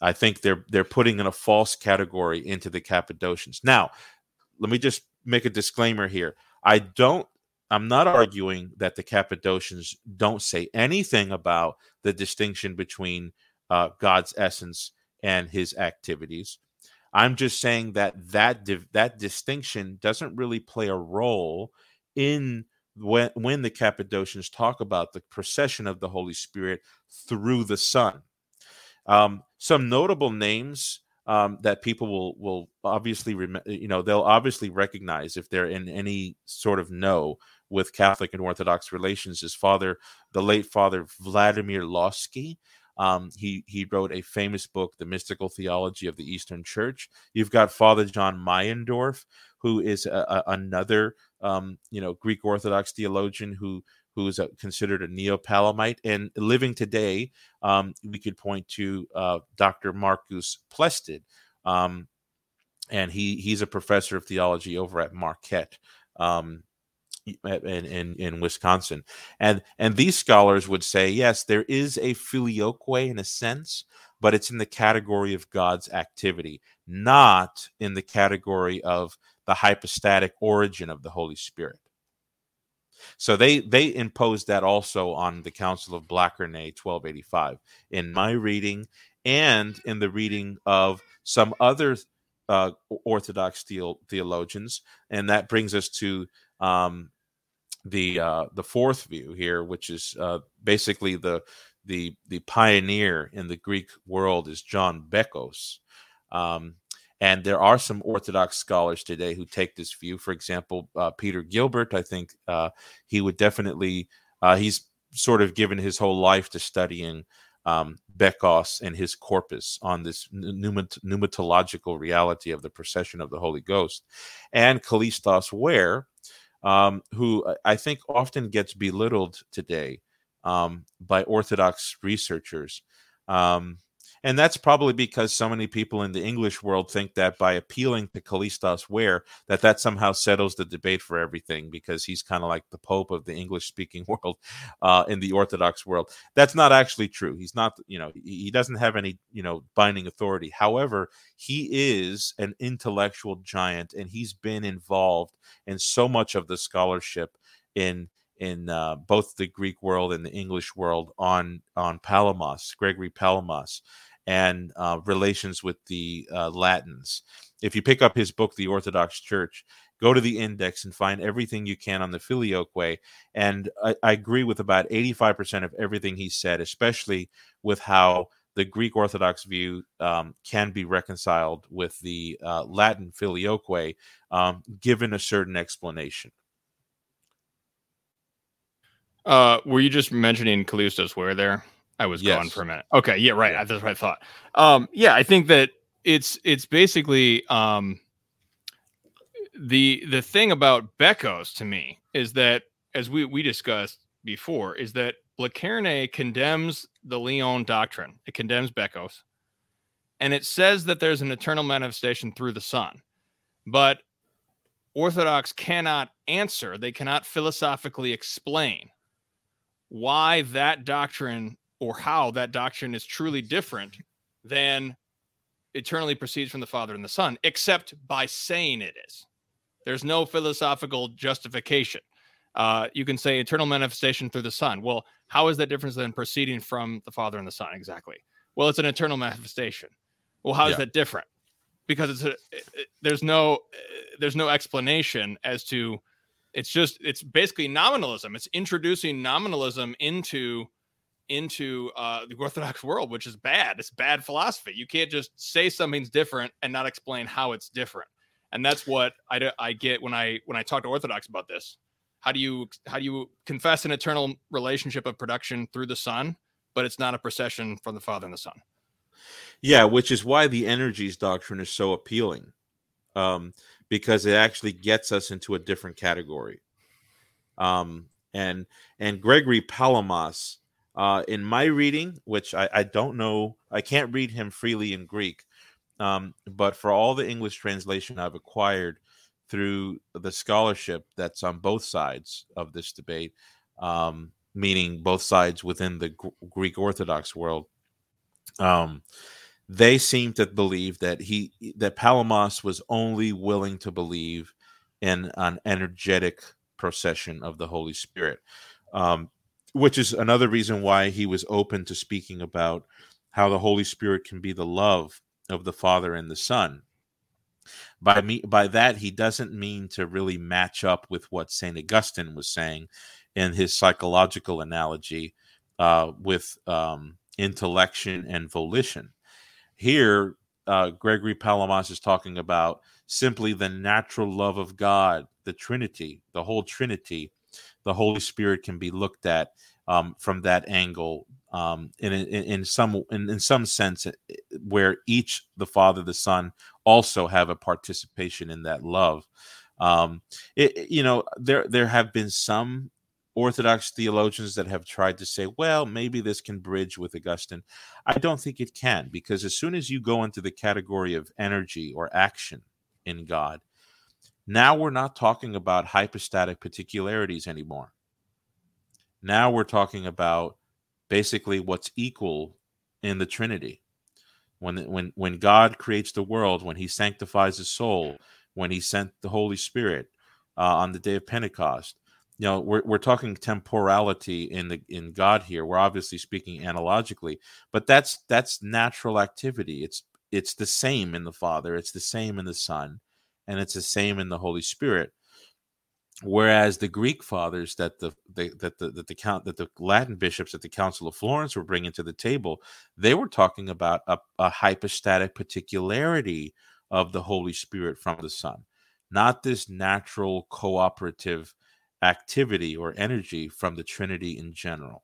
I think they're they're putting in a false category into the Cappadocians. Now, let me just make a disclaimer here. I don't I'm not arguing that the Cappadocians don't say anything about the distinction between uh, God's essence and his activities. I'm just saying that that that distinction doesn't really play a role in when when the Cappadocians talk about the procession of the Holy Spirit through the Son. Um, some notable names um, that people will will obviously rem- you know they'll obviously recognize if they're in any sort of know with Catholic and Orthodox relations is Father the late Father Vladimir Lossky. Um, he he wrote a famous book, The Mystical Theology of the Eastern Church. You've got Father John Meyendorff, who is a, a, another um, you know Greek Orthodox theologian who who is a, considered a neo-Palamite and living today. Um, we could point to uh, Dr. Marcus Plested, um, and he he's a professor of theology over at Marquette. Um, in, in, in Wisconsin. And and these scholars would say, yes, there is a filioque in a sense, but it's in the category of God's activity, not in the category of the hypostatic origin of the Holy Spirit. So they they imposed that also on the Council of Blachernae 1285. In my reading and in the reading of some other uh, Orthodox theologians, and that brings us to um, the uh, the fourth view here, which is uh, basically the the the pioneer in the Greek world is John Bekos. Um, and there are some Orthodox scholars today who take this view. For example, uh, Peter Gilbert, I think uh, he would definitely, uh, he's sort of given his whole life to studying um, Bekos and his corpus on this pneumatological reality of the procession of the Holy Ghost. And Kallistos Ware, um, who I think often gets belittled today um, by Orthodox researchers. Um, and that's probably because so many people in the English world think that by appealing to Kallistos Ware, that that somehow settles the debate for everything because he's kind of like the Pope of the English speaking world uh, in the Orthodox world. That's not actually true. He's not, you know, he doesn't have any, you know, binding authority. However, he is an intellectual giant and he's been involved in so much of the scholarship in in uh, both the Greek world and the English world on on Palamas, Gregory Palamas, and uh, relations with the uh, Latins. If you pick up his book, The Orthodox Church, go to the index and find everything you can on the Filioque. way. And I, I agree with about 85% of everything he said, especially with how the Greek Orthodox view um, can be reconciled with the uh, Latin Filioque, um, given a certain explanation. Uh, were you just mentioning Kallistos Ware there? I was yes. gone for a minute. Okay, yeah, right. Yeah. That's what I thought. Um, yeah, I think that it's it's basically um, the the thing about Bekos to me is that as we we discussed before is that Blachernae condemns the Leon doctrine. It condemns Bekos, and it says that there's an eternal manifestation through the Son, but Orthodox cannot answer. They cannot philosophically explain why that doctrine or how that doctrine is truly different than eternally proceeds from the Father and the Son, except by saying it is. There's no philosophical justification. Uh, you can say eternal manifestation through the Son. Well, how is that different than proceeding from the Father and the Son? Exactly. Well, it's an eternal manifestation. Well, how is yeah. that different? Because it's a, it, there's no there's no explanation as to it's just it's basically nominalism. It's introducing nominalism into into uh, the Orthodox world, which is bad. It's bad philosophy. You can't just say something's different and not explain how it's different. And that's what I, I get when I when I talk to Orthodox about this. How do you how do you confess an eternal relationship of production through the Son, but it's not a procession from the Father and the Son? Yeah, which is why the energies doctrine is so appealing, um, because it actually gets us into a different category. Um, and and Gregory Palamas uh, in my reading, which I, I, don't know, I can't read him freely in Greek, um, but for all the English translation I've acquired through the scholarship that's on both sides of this debate, um, meaning both sides within the G- Greek Orthodox world, um, they seem to believe that he that Palamas was only willing to believe in an energetic procession of the Holy Spirit. Um, which is another reason why he was open to speaking about how the Holy Spirit can be the love of the Father and the Son. By me, by that, he doesn't mean to really match up with what Saint Augustine was saying in his psychological analogy uh, with um, intellection and volition. Here, uh, Gregory Palamas is talking about simply the natural love of God, the Trinity, the whole Trinity, the Holy Spirit can be looked at um, from that angle um, in, in, in some in, in some sense eh, where each the Father the Son also have a participation in that love. Um, it, you know there there have been some Orthodox theologians that have tried to say, well, maybe this can bridge with Augustine. I don't think it can because as soon as you go into the category of energy or action in God, now we're not talking about hypostatic particularities anymore. Now we're talking about basically what's equal in the Trinity. When when when God creates the world, when He sanctifies the soul, when He sent the Holy Spirit uh, on the day of Pentecost, you know we're, we're talking temporality in the in god here we're obviously speaking analogically but that's that's natural activity it's it's the same in the father it's the same in the son and it's the same in the Holy Spirit. Whereas the Greek fathers that the, the that the that the count that the Latin bishops at the Council of Florence were bringing to the table, they were talking about a, a hypostatic particularity of the Holy Spirit from the Son, not this natural cooperative activity or energy from the Trinity in general.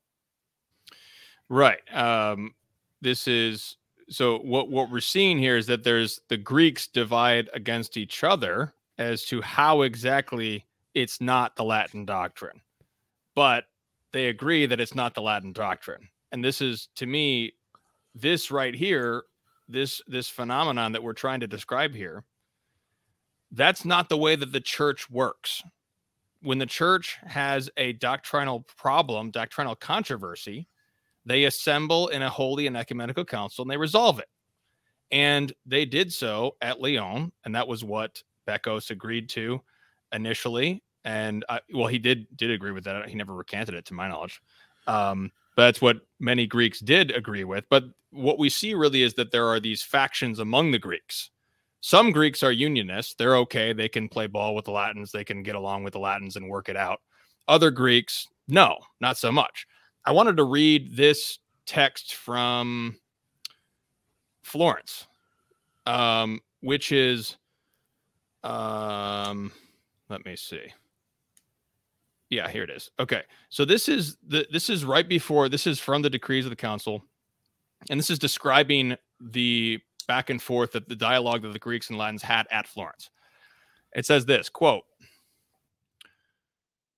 Right. Um, this is so what what we're seeing here is that there's the Greeks divide against each other as to how exactly it's not the Latin doctrine, but they agree that it's not the Latin doctrine. And this is to me this right here, this this phenomenon that we're trying to describe here, that's not the way that the church works. When the church has a doctrinal problem, doctrinal controversy, they assemble in a holy and ecumenical council and they resolve it. And they did so at Lyon, and that was what Bekos agreed to initially. And I, well, he did did agree with that. He never recanted it, to my knowledge. Um, but that's what many Greeks did agree with. But what we see really is that there are these factions among the Greeks. Some Greeks are unionists. They're okay. They can play ball with the Latins. They can get along with the Latins and work it out. Other Greeks, no, not so much. I wanted to read this text from Florence, um, which is, um, let me see. Yeah, here it is. Okay. So this is the this is right before this is from the decrees of the council. And this is describing the back and forth that the dialogue that the Greeks and Latins had at Florence. It says this quote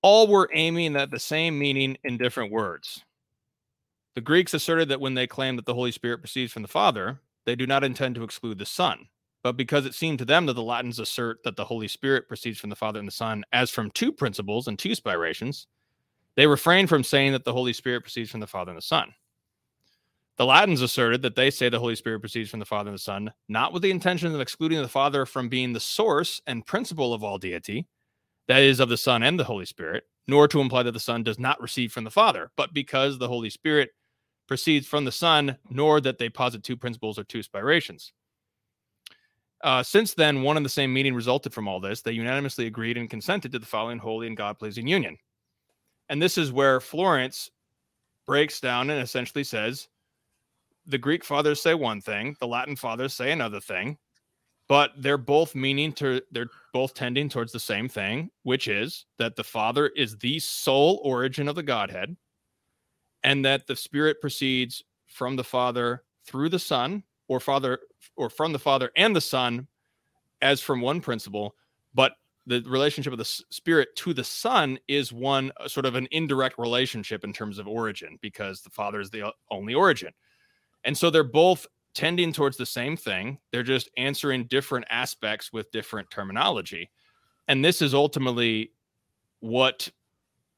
all were aiming at the same meaning in different words. The Greeks asserted that when they claim that the Holy Spirit proceeds from the Father, they do not intend to exclude the Son. But because it seemed to them that the Latins assert that the Holy Spirit proceeds from the Father and the Son as from two principles and two spirations, they refrain from saying that the Holy Spirit proceeds from the Father and the Son. The Latins asserted that they say the Holy Spirit proceeds from the Father and the Son, not with the intention of excluding the Father from being the source and principle of all deity, that is, of the Son and the Holy Spirit, nor to imply that the Son does not receive from the Father, but because the Holy Spirit proceeds from the Son, nor that they posit two principles or two spirations. Uh, since then, one and the same meaning resulted from all this. They unanimously agreed and consented to the following holy and God pleasing union. And this is where Florence breaks down and essentially says the Greek fathers say one thing, the Latin fathers say another thing, but they're both meaning to, they're both tending towards the same thing, which is that the Father is the sole origin of the Godhead and that the Spirit proceeds from the Father through the Son or father or from the father and the son as from one principle but the relationship of the spirit to the son is one uh, sort of an indirect relationship in terms of origin because the father is the only origin. And so they're both tending towards the same thing they're just answering different aspects with different terminology and this is ultimately what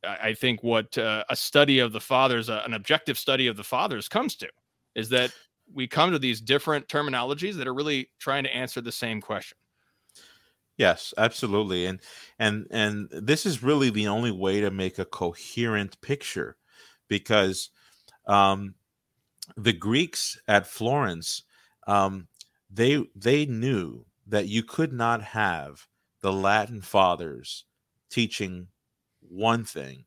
i think what uh, a study of the fathers uh, an objective study of the fathers comes to is that we come to these different terminologies that are really trying to answer the same question. Yes, absolutely. And and and this is really the only way to make a coherent picture because um the Greeks at Florence um they they knew that you could not have the Latin fathers teaching one thing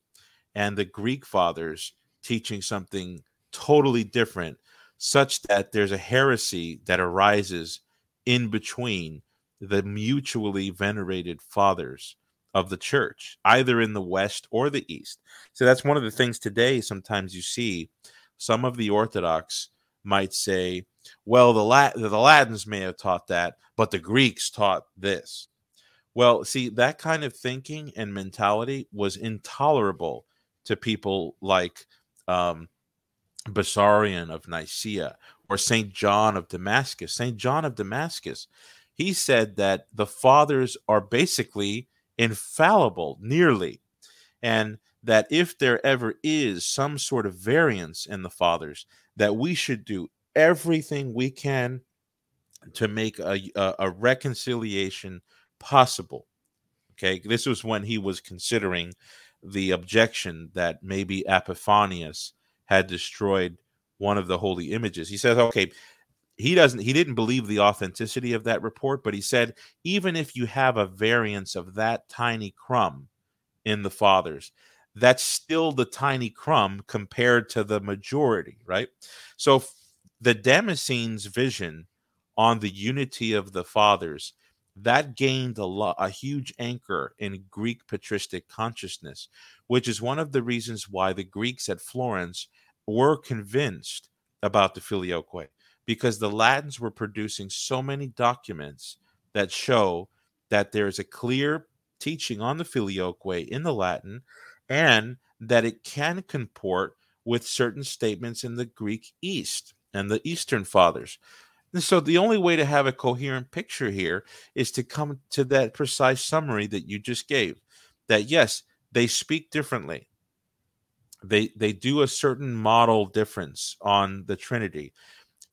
and the Greek fathers teaching something totally different such that there's a heresy that arises in between the mutually venerated fathers of the church, either in the West or the East. So that's one of the things today. Sometimes you see some of the Orthodox might say, well, the, Lat- the Latins may have taught that, but the Greeks taught this. Well, see, that kind of thinking and mentality was intolerable to people like um, Bessarion of Nicaea or St. John of Damascus. St. John of Damascus, he said that the fathers are basically infallible, nearly, and that if there ever is some sort of variance in the fathers, that we should do everything we can to make a, a, a reconciliation possible. Okay, this was when he was considering the objection that maybe Epiphanius had destroyed one of the holy images. He says, okay, he doesn't he didn't believe the authenticity of that report, but he said, even if you have a variance of that tiny crumb in the fathers, that's still the tiny crumb compared to the majority, right? So the Damascene's vision on the unity of the fathers that gained a, lot, a huge anchor in Greek patristic consciousness, which is one of the reasons why the Greeks at Florence were convinced about the filioque, because the Latins were producing so many documents that show that there is a clear teaching on the filioque in the Latin and that it can comport with certain statements in the Greek East. and the Eastern Fathers. And so the only way to have a coherent picture here is to come to that precise summary that you just gave. That yes, they speak differently. They they do a certain model difference on the Trinity.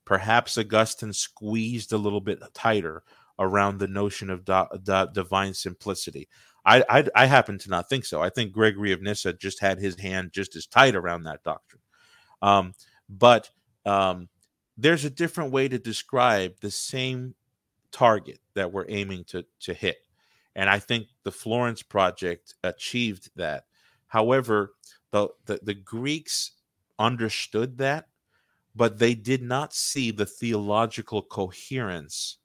Perhaps Augustine squeezed a little bit tighter around the notion of divine simplicity. I, I, I happen to not think so. I think Gregory of Nyssa just had his hand just as tight around that doctrine. Um, but um, there's a different way to describe the same target that we're aiming to to hit, and I think the Florence project achieved that. However, the, the, the Greeks understood that, but they did not see the theological coherence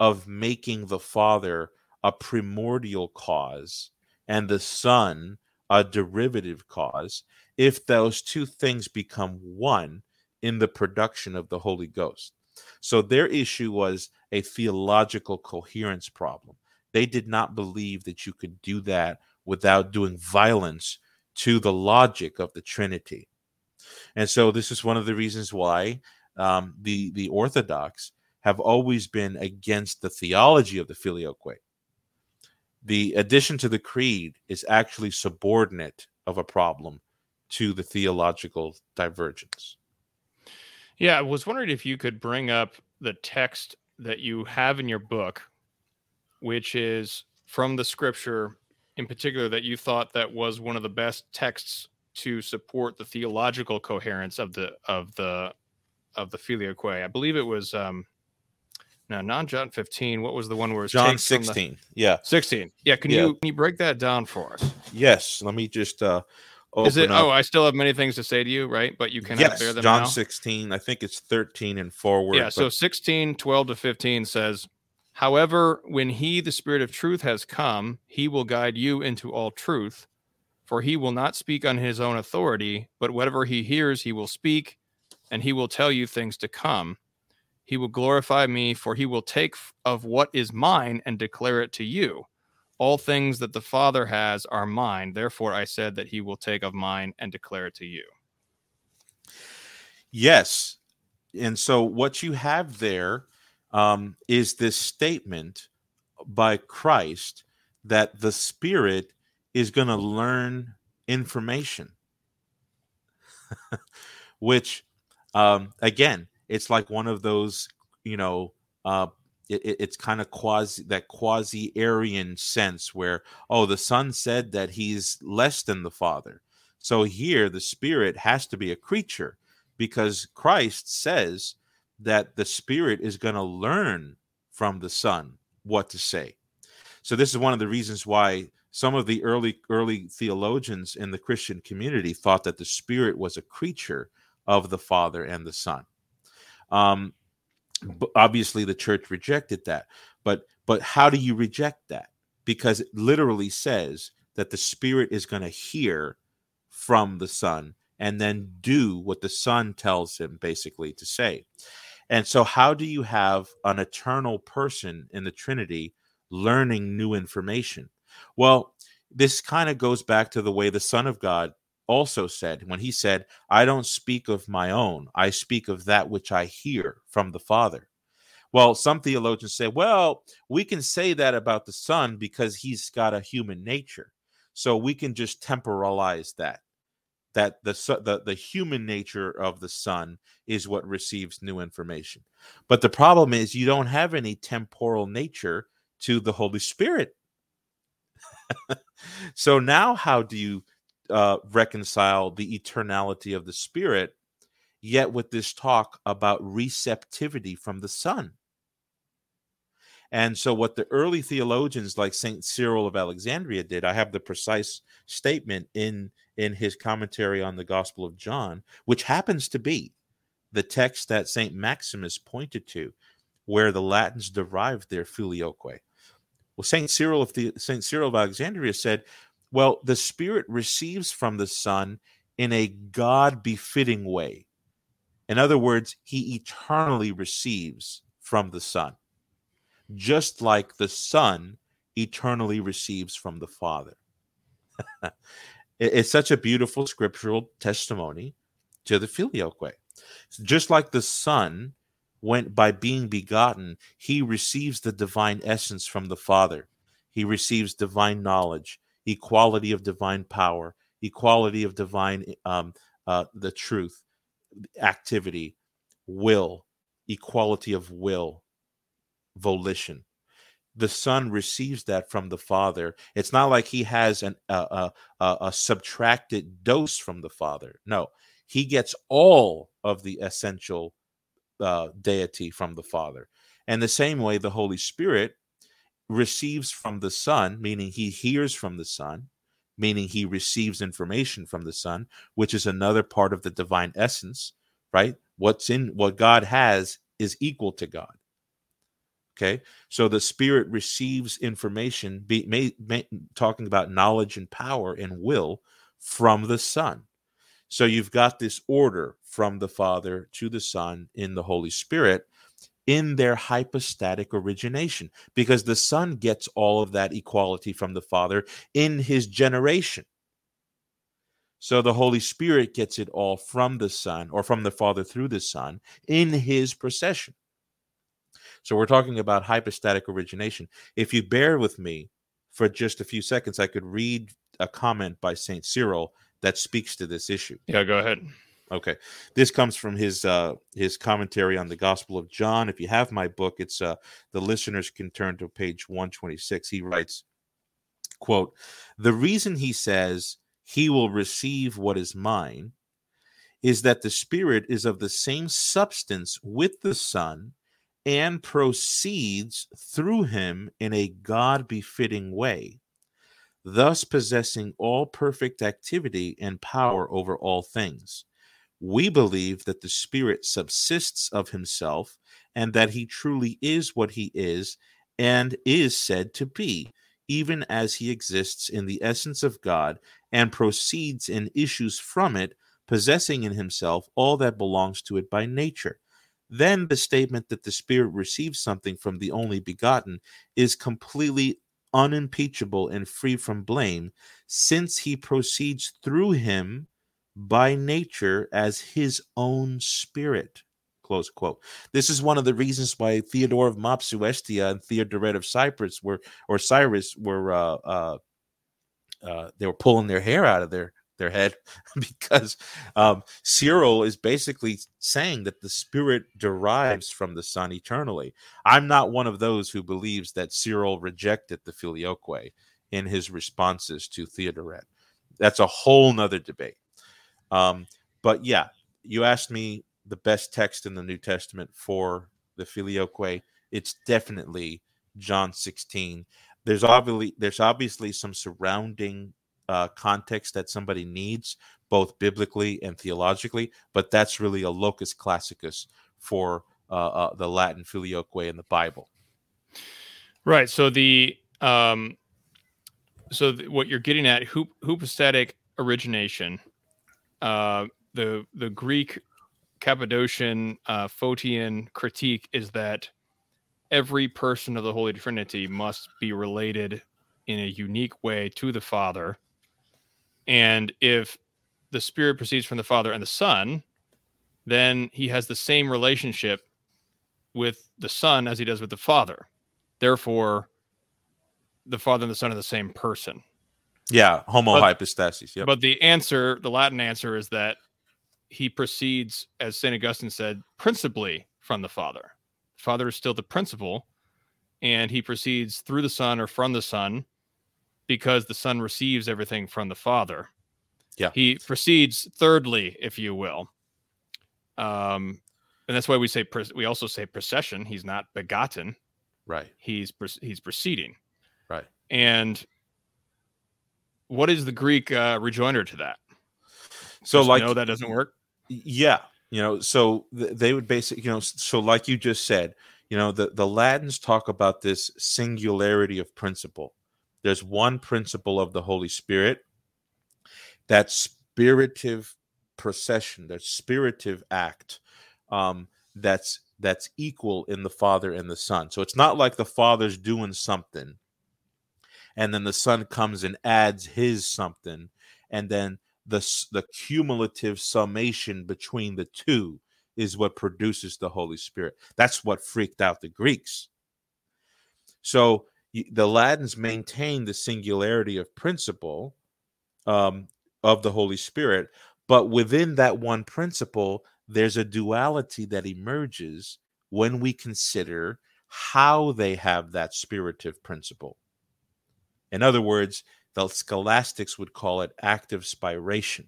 of making the Father a primordial cause and the Son a derivative cause if those two things become one in the production of the Holy Ghost. So their issue was a theological coherence problem. They did not believe that you could do that without doing violence to the logic of the Trinity. And so this is one of the reasons why um, the the Orthodox have always been against the theology of the filioque. The addition to the creed is actually subordinate of a problem to the theological divergence. Yeah, I was wondering if you could bring up the text that you have in your book, which is from the scripture in particular that you thought that was one of the best texts to support the theological coherence of the of the of the filioque. I believe it was um no, not John 15. What was the one where it's John 16? The, yeah. 16. Yeah, can yeah. you can you break that down for us? Yes. Let me just uh Is it up. oh, I still have many things to say to you, right? But you cannot yes, bear them John now? 16. I think it's 13 and forward. Yeah, but... so 16, 12 to 15 says However, when he, the Spirit of truth, has come, he will guide you into all truth. For he will not speak on his own authority, but whatever he hears, he will speak, and he will tell you things to come. He will glorify me, for he will take of what is mine and declare it to you. All things that the Father has are mine. Therefore, I said that he will take of mine and declare it to you. Yes. And so, what you have there um, is this statement by Christ that the Spirit is going to learn information, which, um, again, it's like one of those, you know, uh, it, it's kind of quasi that quasi Arian sense where, oh, the Son said that he's less than the Father. So here, the Spirit has to be a creature because Christ says that the Spirit is going to learn from the Son what to say. So this is one of the reasons why some of the early early theologians in the Christian community thought that the Spirit was a creature of the Father and the Son. Um, obviously, the church rejected that, but but how do you reject that? Because it literally says that the Spirit is going to hear from the Son and then do what the Son tells him basically to say. And so, how do you have an eternal person in the Trinity learning new information? Well, this kind of goes back to the way the Son of God also said when he said, I don't speak of my own, I speak of that which I hear from the Father. Well, some theologians say, well, we can say that about the Son because he's got a human nature. So we can just temporalize that that the, the the human nature of the son is what receives new information but the problem is you don't have any temporal nature to the holy spirit so now how do you uh, reconcile the eternality of the spirit yet with this talk about receptivity from the son and so what the early theologians like saint cyril of alexandria did i have the precise statement in in his commentary on the Gospel of John, which happens to be the text that St. Maximus pointed to, where the Latins derived their filioque. Well, St. Cyril of the St. Cyril of Alexandria said, well, the Spirit receives from the Son in a God befitting way. In other words, he eternally receives from the Son, just like the Son eternally receives from the Father. it's such a beautiful scriptural testimony to the filioque. Just like the Son went by being begotten, he receives the divine essence from the Father. He receives divine knowledge, equality of divine power, equality of divine um, uh, the truth, activity, will, equality of will, volition. The son receives that from the father. It's not like he has an, a, subtracted dose from the father. No, he gets all of the essential uh, deity from the father. And the same way, the Holy Spirit receives from the Son, meaning he hears from the Son, meaning he receives information from the Son, which is another part of the divine essence, right? What's in what God has is equal to God. Okay, so the Spirit receives information, be, may, may, talking about knowledge and power and will from the Son. So you've got this order from the Father to the Son in the Holy Spirit in their hypostatic origination because the Son gets all of that equality from the Father in his generation. So the Holy Spirit gets it all from the Son or from the Father through the Son in his procession. So we're talking about hypostatic origination. If you bear with me for just a few seconds, I could read a comment by St. Cyril that speaks to this issue. Yeah, go ahead. Okay, this comes from his uh, his commentary on the Gospel of John. If you have my book, it's uh, the listeners can turn to page one twenty six. He writes, "quote The reason he says he will receive what is mine is that the Spirit is of the same substance with the Son." And proceeds through him in a God befitting way, thus possessing all perfect activity and power over all things we believe that the Spirit subsists of himself and that he truly is what he is and is said to be, even as he exists in the essence of God and proceeds and issues from it, possessing in himself all that belongs to it by nature. Then the statement that the Spirit receives something from the only begotten is completely unimpeachable and free from blame, since he proceeds through him by nature as his own spirit. Close quote. This is one of the reasons why Theodore of Mopsuestia and Theodoret of Cyprus were, or Cyrus were, uh, uh, uh, they were pulling their hair out of their their head because um, Cyril is basically saying that the Spirit derives from the Son eternally. I'm not one of those who believes that Cyril rejected the filioque in his responses to Theodoret. That's a whole nother debate. Um, but yeah, you asked me the best text in the New Testament for the filioque. It's definitely John 16. There's obviously there's obviously some surrounding uh, context that somebody needs, both biblically and theologically, but that's really a locus classicus for uh, uh, the Latin filioque in the Bible. Right. So the um, so th- what you're getting at, hoop, hypostatic origination uh, the the Greek Cappadocian uh, Photian critique is that every person of the Holy Trinity must be related in a unique way to the Father, and if the Spirit proceeds from the Father and the Son, then he has the same relationship with the Son as he does with the Father. Therefore, the Father and the Son are the same person. Yeah, homo hypostasis. Yep. But the answer, the Latin answer, is that he proceeds, as St. Augustine said, principally from the Father. The Father is still the principle, and he proceeds through the Son or from the Son because the Son receives everything from the Father. Yeah. He proceeds thirdly, if you will. Um, and that's why we say we also say procession. He's not begotten. Right. He's he's proceeding. Right. And what is the Greek uh, rejoinder to that? So, Just like, no, that doesn't work. Yeah, you know, so th- they would basically, you know, so like you just said, you know, the the Latins talk about this singularity of principle. There's one principle of the Holy Spirit, that spirative procession, that spirative act, um, that's that's equal in the Father and the Son. So it's not like the Father's doing something and then the son comes and adds his something and then the the cumulative summation between the two is what produces the Holy Spirit. That's what freaked out the Greeks. So the Latins maintain the singularity of principle um, of the Holy Spirit, but within that one principle, there's a duality that emerges when we consider how they have that spirative principle. In other words, the scholastics would call it active spiration.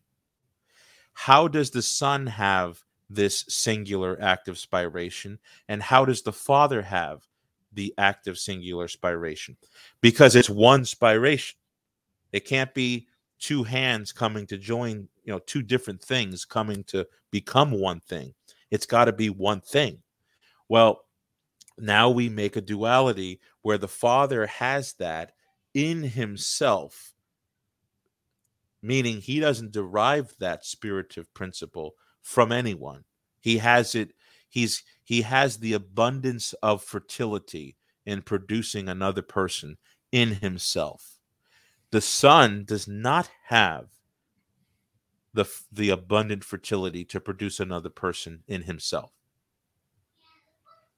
How does the Son have this singular active spiration? And how does the Father have the active singular spiration? Because it's one spiration. It can't be two hands coming to join, you know, two different things coming to become one thing. It's got to be one thing. Well, now we make a duality where the Father has that in himself, meaning he doesn't derive that spirative principle from anyone. He has it, he's he has the abundance of fertility in producing another person in himself. The Son does not have the the abundant fertility to produce another person in himself.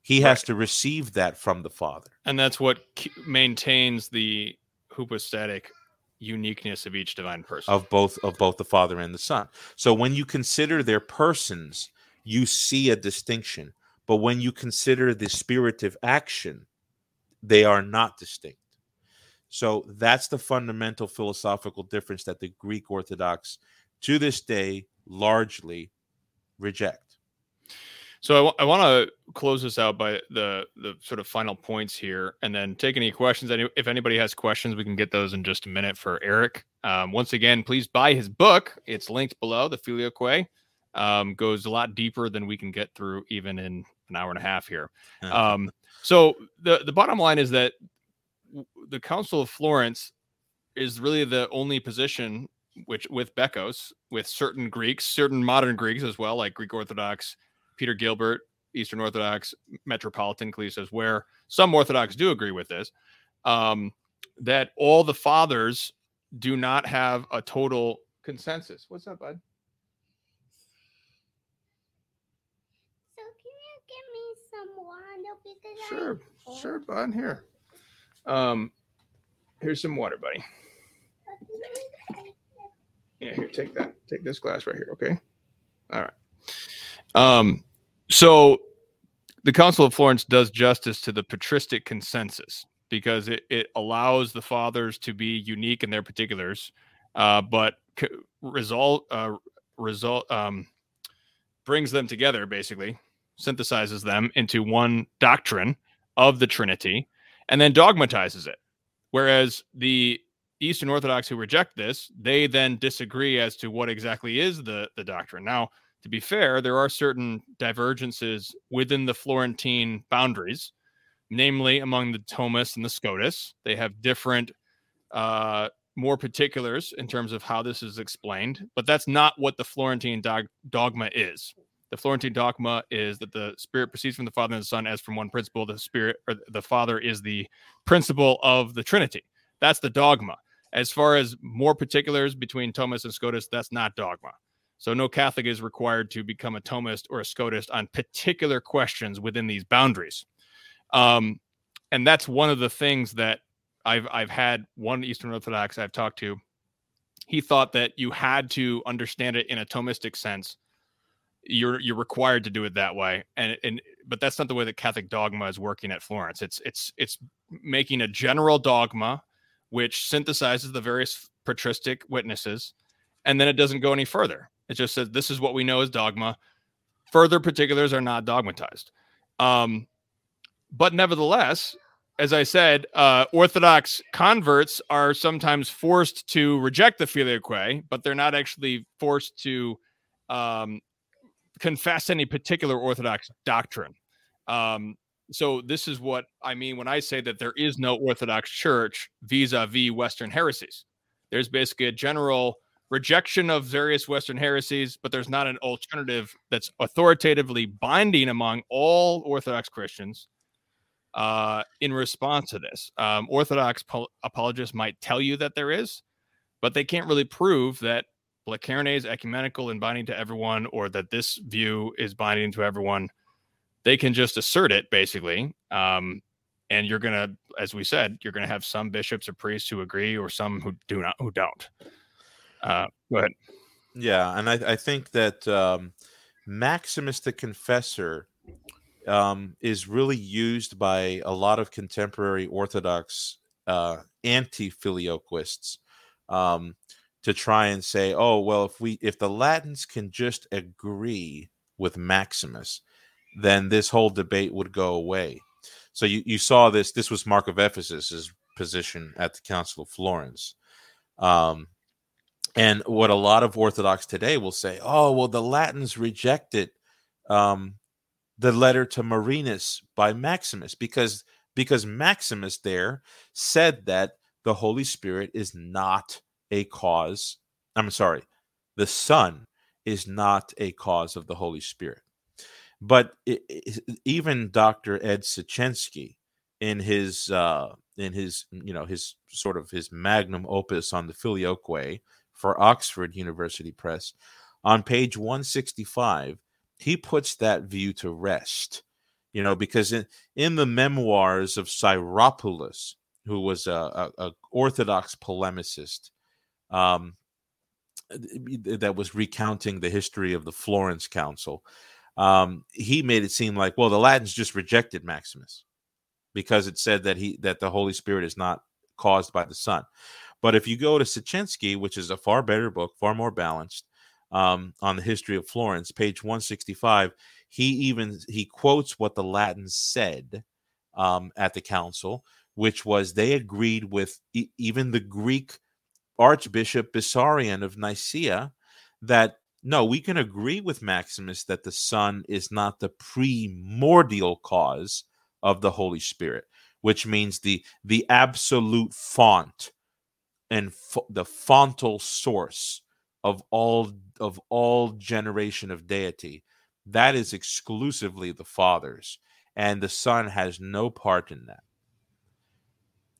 He has to receive that from the Father. And that's what maintains the hypostatic uniqueness of each divine person of both of both the Father and the Son. So when you consider their persons, you see a distinction. But when you consider the spirit of action, they are not distinct. So that's the fundamental philosophical difference that the Greek Orthodox to this day largely reject. So I, w- I want to close this out by the the sort of final points here, and then take any questions. Any, if anybody has questions, we can get those in just a minute for Erick. Um, once again, please buy his book. It's linked below. The Filioque um, goes a lot deeper than we can get through even in an hour and a half here. Um, so the the bottom line is that the Council of Florence is really the only position which with Bekkos, with certain Greeks, certain modern Greeks as well, like Greek Orthodox Peter Gilbert, Eastern Orthodox Metropolitan says, where some Orthodox do agree with this, um, that all the fathers do not have a total consensus. What's up, bud? So can you give me some water because sure, sure, bud. Here, um, here's some water, buddy. Yeah, here, take that. Take this glass right here. Okay. All right. Um, so the Council of Florence does justice to the patristic consensus because it, it allows the fathers to be unique in their particulars, uh, but result uh, result um, brings them together basically, synthesizes them into one doctrine of the Trinity, and then dogmatizes it. Whereas the Eastern Orthodox who reject this, they then disagree as to what exactly is the the doctrine. Now, to be fair, there are certain divergences within the Florentine boundaries, namely among the Thomas and the Scotus. They have different, uh, more particulars in terms of how this is explained, but that's not what the Florentine dog- dogma is. The Florentine dogma is that the Spirit proceeds from the Father and the Son as from one principle. The Spirit or the Father is the principle of the Trinity. That's the dogma. As far as more particulars between Thomas and Scotus, that's not dogma. So no Catholic is required to become a Thomist or a Scotist on particular questions within these boundaries. Um, and that's one of the things that I've I've had one Eastern Orthodox I've talked to. He thought that you had to understand it in a Thomistic sense. You're you're required to do it that way, and and but that's not the way that Catholic dogma is working at Florence. It's it's it's making a general dogma which synthesizes the various patristic witnesses, and then it doesn't go any further. It just says this is what we know as dogma. Further particulars are not dogmatized. Um, but nevertheless, as I said, uh, Orthodox converts are sometimes forced to reject the filioque, but they're not actually forced to um, confess any particular Orthodox doctrine. Um, so this is what I mean when I say that there is no Orthodox Church vis-a-vis Western heresies. There's basically a general rejection of various Western heresies, but there's not an alternative that's authoritatively binding among all Orthodox Christians uh, in response to this. Um, Orthodox po- apologists might tell you that there is, but they can't really prove that Blachernae is ecumenical and binding to everyone, or that this view is binding to everyone, they can just assert it basically. Um, and you're gonna, as we said, you're gonna have some bishops or priests who agree, or some who do not, who don't. Uh, go ahead. Yeah, and I, I think that um, Maximus the Confessor um, is really used by a lot of contemporary Orthodox uh, anti-filioquists um, to try and say, oh well, if we if the Latins can just agree with Maximus, then this whole debate would go away. So you, you saw this. This was Mark of Ephesus's position at the Council of Florence. Um, and what a lot of Orthodox today will say, oh, well, the Latins rejected um, the letter to Marinus by Maximus because because Maximus there said that the Holy Spirit is not a cause. I'm sorry, the Son is not a cause of the Holy Spirit. But it, it, even Dr. Ed Siecienski, in his uh, in his you know his sort of his magnum opus on the Filioque for Oxford University Press, on page 165, he puts that view to rest. You know, because in, in the memoirs of Syropoulos, who was a, a, a Orthodox polemicist, um, that was recounting the history of the Florence Council, um, he made it seem like, well, the Latins just rejected Maximus because it said that he that the Holy Spirit is not caused by the Son. But if you go to Siecienski, which is a far better book, far more balanced, um, on the history of Florence, page 165, he even he quotes what the Latins said um, at the council, which was they agreed with e- even the Greek Archbishop Bessarion of Nicaea that no, we can agree with Maximus that the Son is not the primordial cause of the Holy Spirit, which means the the absolute font and the fontal source of all of all generation of deity. That is exclusively the father's and the son has no part in that.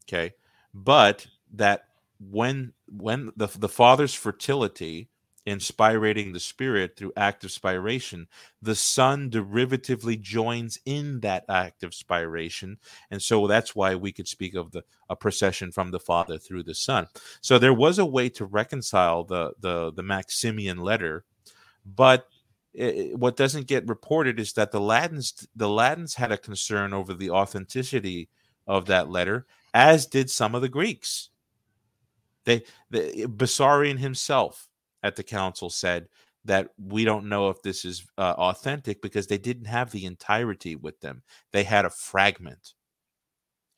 Okay? But that when when the the father's fertility inspirating the spirit through active spiration. The son derivatively joins in that active spiration and so that's why we could speak of the a procession from the father through the son. So there was a way to reconcile the the the maximian letter but it, what doesn't get reported is that the latins the latins had a concern over the authenticity of that letter as did some of the greeks. They the Bessarion himself at the council said that we don't know if this is uh, authentic because they didn't have the entirety with them. They had a fragment.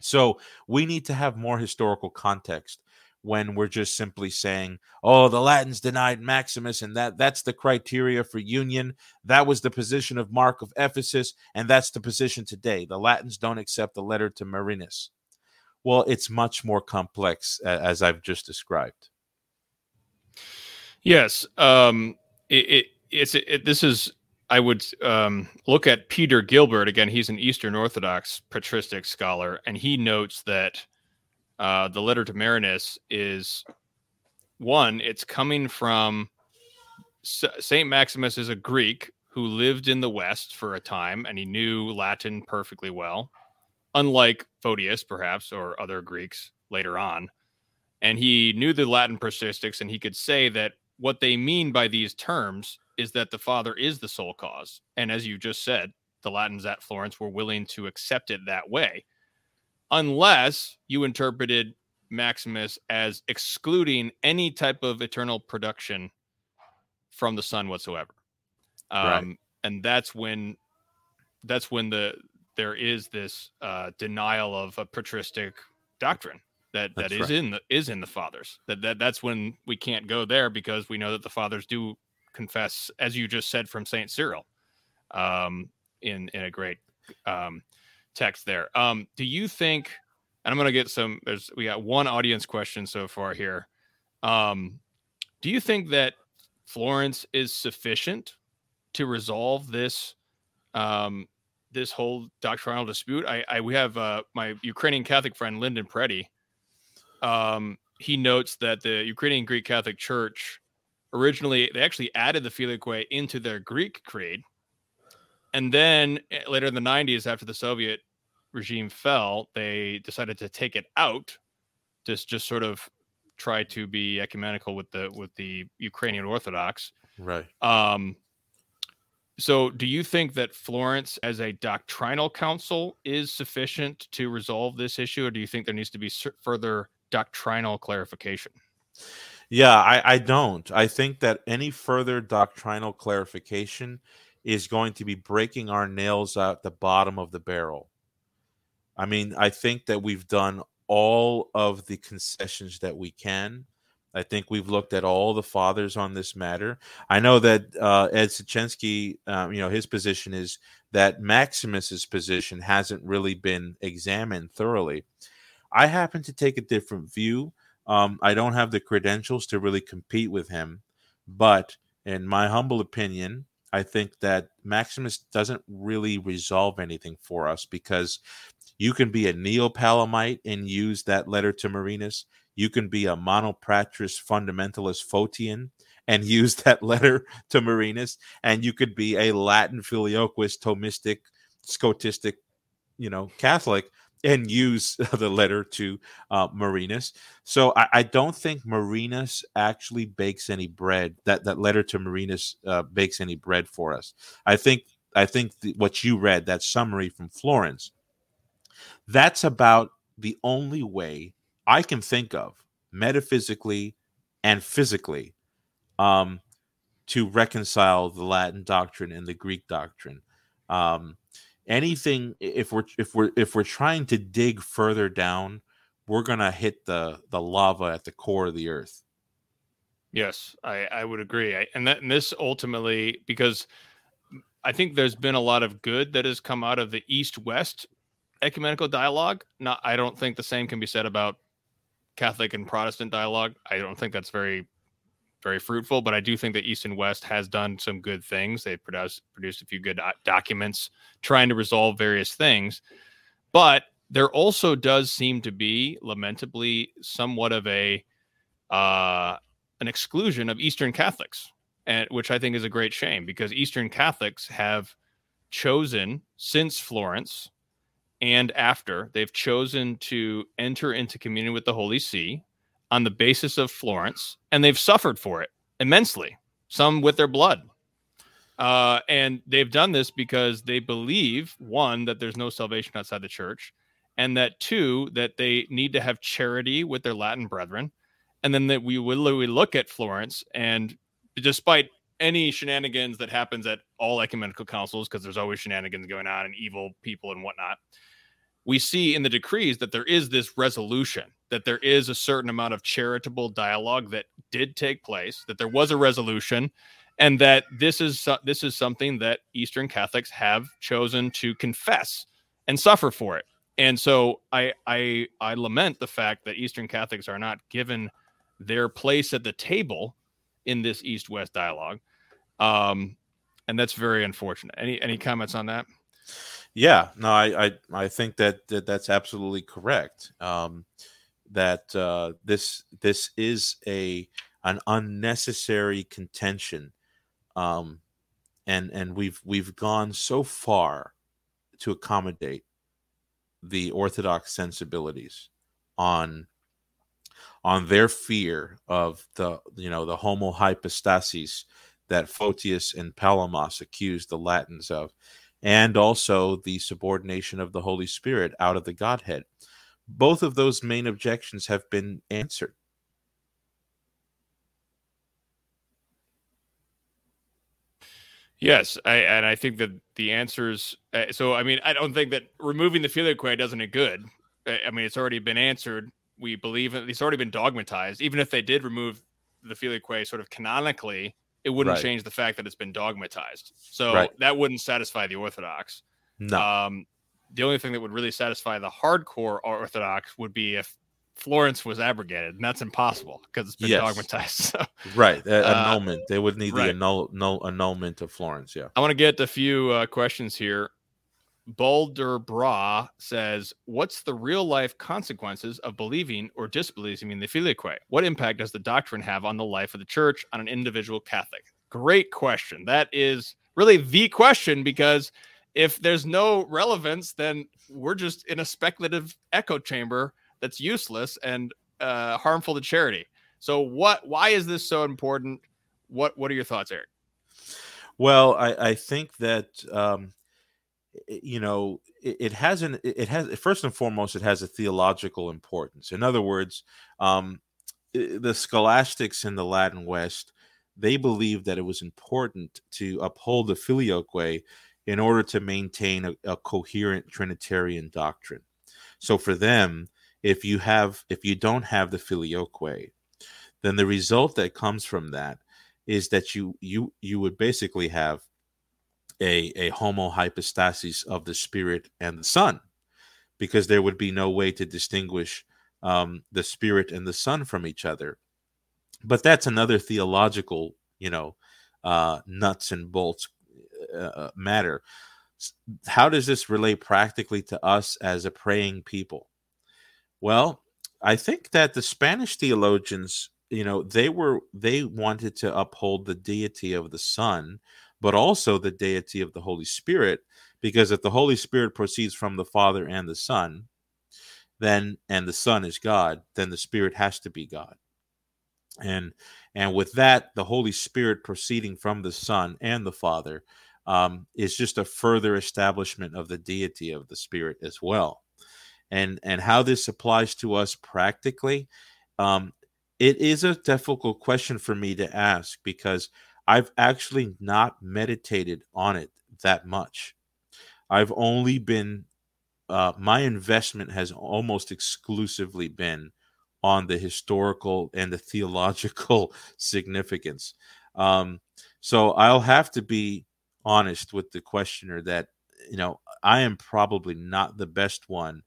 So we need to have more historical context when we're just simply saying, "Oh, the Latins denied Maximus and that that's the criteria for union. That was the position of Mark of Ephesus and that's the position today. The Latins don't accept the letter to Marinus." Well, it's much more complex as I've just described. Yes, um, it, it it's it, this is I would um, look at Peter Gilbert again. He's an Eastern Orthodox patristic scholar, and he notes that uh, the letter to Marinus is one. It's coming from Saint Maximus is a Greek who lived in the West for a time, and he knew Latin perfectly well, unlike Photius, perhaps, or other Greeks later on. And he knew the Latin patristics, and he could say that what they mean by these terms is that the Father is the sole cause. And as you just said, the Latins at Florence were willing to accept it that way, unless you interpreted Maximus as excluding any type of eternal production from the Son whatsoever. Um, right. And that's when that's when the there is this uh, denial of a patristic doctrine that that's that is right. in the is in the fathers. That, that that's when we can't go there because we know that the fathers do confess, as you just said from Saint Cyril, um, in in a great um, text there. Um, do you think? And I'm going to get some. There's we got one audience question so far here. Um, do you think that Florence is sufficient to resolve this um, this whole doctrinal dispute? I, I we have uh, my Ukrainian Catholic friend Lyndon Preddy um, he notes that the Ukrainian Greek Catholic Church originally they actually added the Filioque into their Greek creed. And then eh, later in the 90s, after the Soviet regime fell, they decided to take it out to just sort of try to be ecumenical with the with the Ukrainian Orthodox. Right. Um, so, do you think that Florence, as a doctrinal council, is sufficient to resolve this issue, or do you think there needs to be further doctrinal clarification? Yeah, I, I don't. I think that any further doctrinal clarification is going to be breaking our nails out the bottom of the barrel. I mean, I think that we've done all of the concessions that we can. I think we've looked at all the fathers on this matter. I know that uh, Ed Siecienski, um, you know, his position is that Maximus's position hasn't really been examined thoroughly. I happen to take a different view. Um, I don't have the credentials to really compete with him, but in my humble opinion, I think that Maximus doesn't really resolve anything for us because you can be a Neo Palamite and use that letter to Marinus. You can be a monopatrist fundamentalist Photian and use that letter to Marinus. And you could be a Latin filioquist, Thomistic, Scotistic, you know, Catholic and use the letter to uh, Marinus. So I, I, don't think Marinus actually bakes any bread. That that letter to Marinus uh, bakes any bread for us. I think I think the, what you read that summary from Florence that's about the only way I can think of metaphysically and physically um, to reconcile the Latin doctrine and the Greek doctrine. Um, anything if we're if we're if we're trying to dig further down, we're gonna hit the the lava at the core of the earth. Yes, I, I would agree. I, and that and this ultimately because I think there's been a lot of good that has come out of the East West ecumenical dialogue. Not, I don't think the same can be said about Catholic and Protestant dialogue. I don't think that's very, very fruitful. But I do think that East and West has done some good things. They produced produced a few good documents trying to resolve various things. But there also does seem to be, lamentably, somewhat of a uh, an exclusion of Eastern Catholics, and which I think is a great shame because Eastern Catholics have chosen since Florence and after they've chosen to enter into communion with the Holy See on the basis of Florence, and they've suffered for it immensely, some with their blood. Uh, and they've done this because they believe one, that there's no salvation outside the church, and that two, that they need to have charity with their Latin brethren. And then that we will we look at Florence, and despite any shenanigans that happens at all ecumenical councils, because there's always shenanigans going on and evil people and whatnot, we see in the decrees that there is this resolution, that there is a certain amount of charitable dialogue that did take place, that there was a resolution, and that this is this is something that Eastern Catholics have chosen to confess and suffer for it. And so I I I lament the fact that Eastern Catholics are not given their place at the table in this East-West dialogue. Um, and that's very unfortunate. Any any comments on that? Yeah, no, I I, I think that, that that's absolutely correct. Um, that uh, this this is a an unnecessary contention, um, and and we've we've gone so far to accommodate the Orthodox sensibilities on on their fear of the you know the homo hypostasis that Photius and Palamas accused the Latins of and also the subordination of the Holy Spirit out of the Godhead. Both of those main objections have been answered. Yes, I, and I think that the answers. Uh, so, I mean, I don't think that removing the filioque doesn't any good. I mean, it's already been answered. We believe it, it's already been dogmatized. Even if they did remove the filioque sort of canonically, it wouldn't right. change the fact that it's been dogmatized. So right. that wouldn't satisfy the Orthodox. No. Um, the only thing that would really satisfy the hardcore Orthodox would be if Florence was abrogated, and that's impossible because it's been yes. dogmatized. So. Right, uh, annulment. They would need right. the annul, annul, annulment of Florence. Yeah. I want to get a few uh, questions here. Boulder Bra says, What's the real life consequences of believing or disbelieving in the filioque? What impact does the doctrine have on the life of the church, on an individual Catholic? Great question. That is really the question because if there's no relevance, then we're just in a speculative echo chamber that's useless and uh, harmful to charity. So, what? Why is this so important? What What are your thoughts, Erick? Well, I, I think that um, you know it, it has an it has first and foremost it has a theological importance. In other words, um, the scholastics in the Latin West they believed that it was important to uphold the filioque in order to maintain a, a coherent Trinitarian doctrine. So for them, if you have if you don't have the filioque, then the result that comes from that is that you you you would basically have a a homo hypostasis of the spirit and the son because there would be no way to distinguish um, the spirit and the son from each other but that's another theological you know uh, nuts and bolts uh, matter. How does this relate practically to us as a praying people? Well i think that the spanish theologians you know they were they wanted to uphold the deity of the son but also the deity of the holy spirit because if the holy spirit proceeds from the father and the son then and the son is god then the spirit has to be god. And and with that the holy spirit proceeding from the son and the father um, is just a further establishment of the deity of the spirit as well and and how this applies to us practically um, it is a difficult question for me to ask because I've actually not meditated on it that much. I've only been, uh, my investment has almost exclusively been on the historical and the theological significance. Um, so I'll have to be honest with the questioner that, you know, I am probably not the best one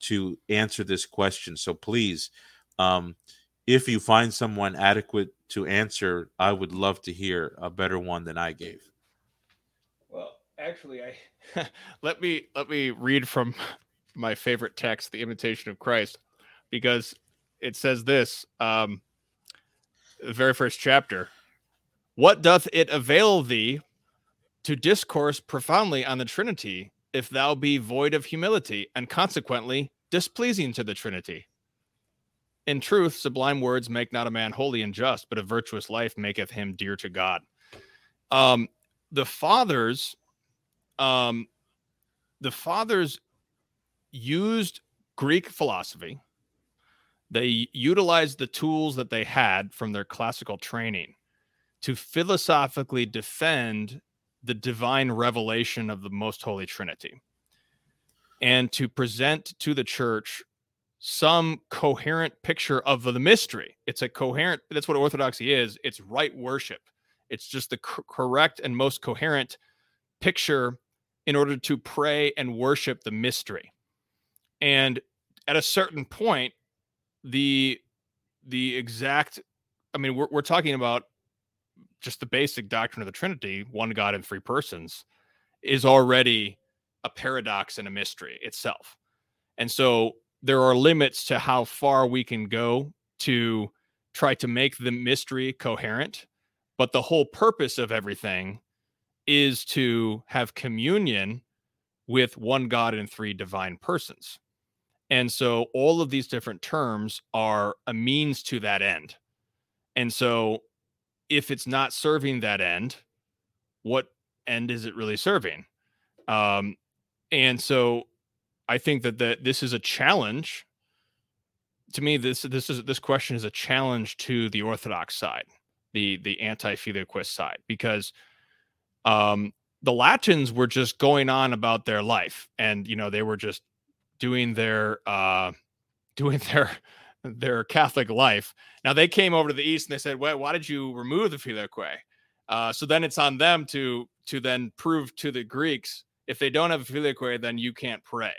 to answer this question. So please, um, if you find someone adequate to answer, I would love to hear a better one than I gave. Well, actually, I let me let me read from my favorite text, "The Imitation of Christ," because it says this. Um, the very first chapter. What doth it avail thee to discourse profoundly on the Trinity if thou be void of humility and consequently displeasing to the Trinity? In truth, sublime words make not a man holy and just, but a virtuous life maketh him dear to God. Um, the fathers, um, the fathers used Greek philosophy. They utilized the tools that they had from their classical training to philosophically defend the divine revelation of the most holy Trinity and to present to the church some coherent picture of the mystery. It's a coherent, that's what orthodoxy is. It's right worship. It's just the correct and most coherent picture in order to pray and worship the mystery. And at a certain point, the the exact I mean, we're, we're talking about just the basic doctrine of the Trinity, one God in three persons, is already a paradox and a mystery itself. And so there are limits to how far we can go to try to make the mystery coherent. But the whole purpose of everything is to have communion with one God in three divine persons. And so all of these different terms are a means to that end. And so if it's not serving that end, what end is it really serving? Um, and so I think that that this is a challenge. To me, this this is this question is a challenge to the Orthodox side, the the anti-filioquist side, because um, the Latins were just going on about their life, and you know they were just doing their uh, doing their their Catholic life. Now they came over to the East and they said, "Well, why did you remove the filioque?" Uh, so then it's on them to to then prove to the Greeks if they don't have a filioque, then you can't pray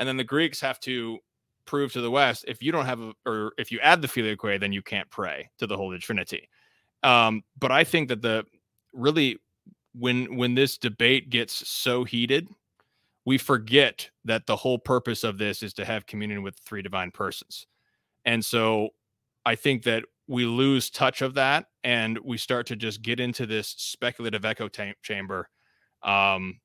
and then the Greeks have to prove to the West if you don't have a, or if you add the filioque, then you can't pray to the Holy Trinity. Um, but I think that the really when when this debate gets so heated, we forget that the whole purpose of this is to have communion with three divine persons. And so I think that we lose touch of that and we start to just get into this speculative echo t- chamber um,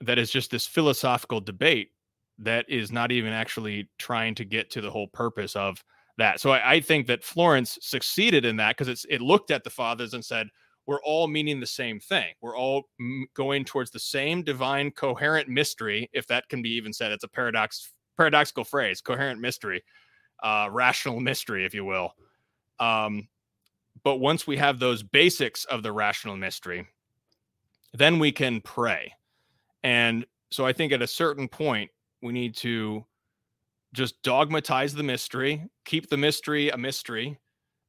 that is just this philosophical debate that is not even actually trying to get to the whole purpose of that. So I, I think that Florence succeeded in that because it looked at the fathers and said, we're all meaning the same thing. We're all m- going towards the same divine coherent mystery, if that can be even said. It's a paradox paradoxical phrase, coherent mystery, uh, rational mystery, if you will. Um, but once we have those basics of the rational mystery, then we can pray. And so I think at a certain point, we need to just dogmatize the mystery, keep the mystery a mystery.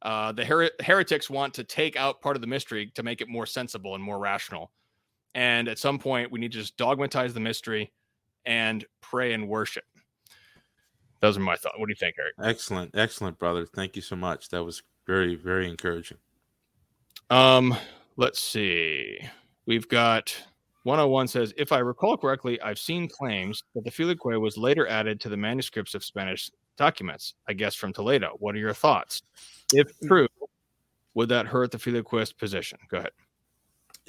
Uh, the her- heretics want to take out part of the mystery to make it more sensible and more rational. And at some point, we need to just dogmatize the mystery and pray and worship. Those are my thoughts. What do you think, Erick? Excellent, excellent, brother. Thank you so much. That was very, very encouraging. Um, let's see. We've got 101 says, if I recall correctly, I've seen claims that the Filioque was later added to the manuscripts of Spanish documents, I guess from Toledo. What are your thoughts? If true, would that hurt the Filioquist position? Go ahead.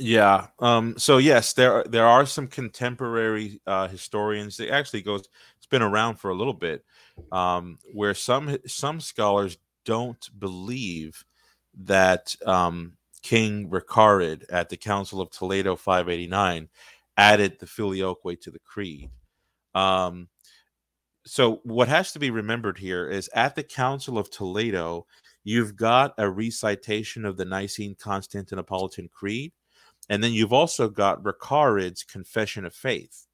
Yeah. Um, so yes, there there are some contemporary uh, historians. It actually goes. It's been around for a little bit, um, where some some scholars don't believe that um, King Recared at the Council of Toledo 589 added the filioque to the creed. Um, so what has to be remembered here is at the Council of Toledo, you've got a recitation of the Nicene Constantinopolitan Creed, and then you've also got Recared's Confession of Faith,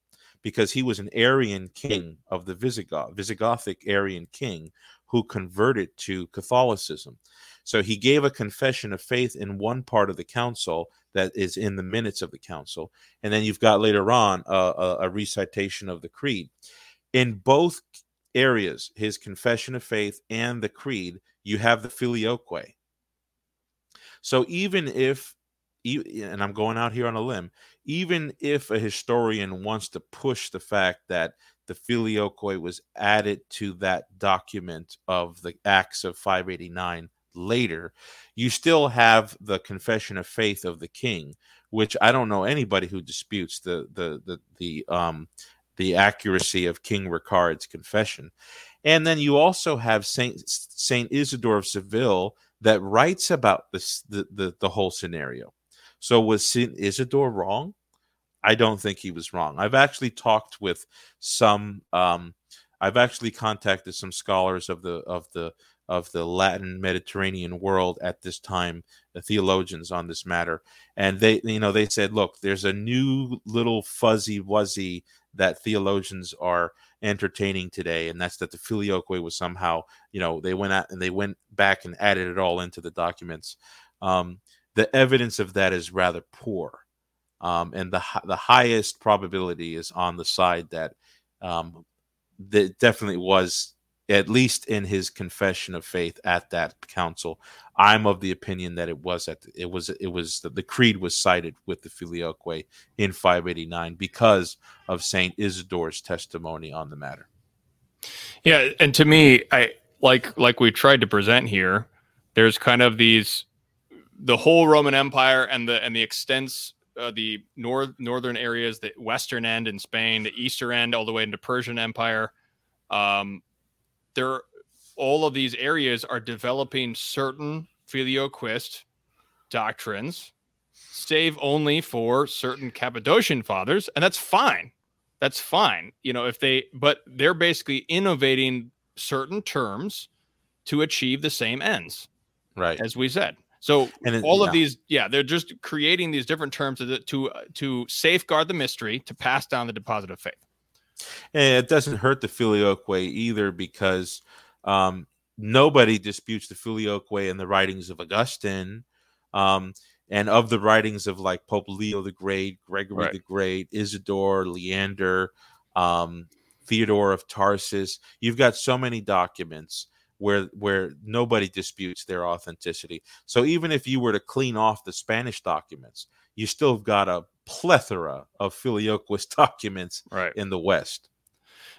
because he was an Arian king of the Visigoth, Visigothic Arian king who converted to Catholicism. So he gave a confession of faith in one part of the council that is in the minutes of the council. And then you've got later on a, a, a recitation of the creed. In both areas, his confession of faith and the creed, you have the filioque. So even if, and I'm going out here on a limb, even if a historian wants to push the fact that the filioque was added to that document of the Acts of 589 later, you still have the confession of faith of the king, which I don't know anybody who disputes the the the the um the accuracy of King Recared's confession. And then you also have Saint Saint Isidore of Seville that writes about this the the, the whole scenario. So was Saint Isidore wrong? I don't think he was wrong. I've actually talked with some um, I've actually contacted some scholars of the of the of the Latin Mediterranean world at this time, the theologians on this matter, and they, you know, they said, look, there's a new little fuzzy wuzzy that theologians are entertaining today, and that's that the filioque was somehow, you know, they went out and they went back and added it all into the documents. Um, the evidence of that is rather poor, um, and the the highest probability is on the side that um, that definitely was at least in his confession of faith at that council. I'm of the opinion that it was at it was it was the, the creed was cited with the filioque in 589 because of saint isidore's testimony on the matter. Yeah and to me i like like we tried to present here there's kind of these the whole roman empire and the and the extents uh, the north northern areas the western end in spain the eastern end all the way into persian empire um, there all of these areas are developing certain filioquist doctrines save only for certain cappadocian fathers and that's fine. That's fine you know if they but they're basically innovating certain terms to achieve the same ends. Right. As we said so it, all of these yeah they're just creating these different terms to to, to safeguard the mystery to pass down the deposit of faith and it doesn't hurt the filioque either because um, nobody disputes the filioque in the writings of Augustine um, and of the writings of like Pope Leo the Great, Gregory right. the Great, Isidore, Leander, um, Theodore of Tarsus. You've got so many documents where where nobody disputes their authenticity. So even if you were to clean off the Spanish documents, you still have got a plethora of filioquist documents right. in the West.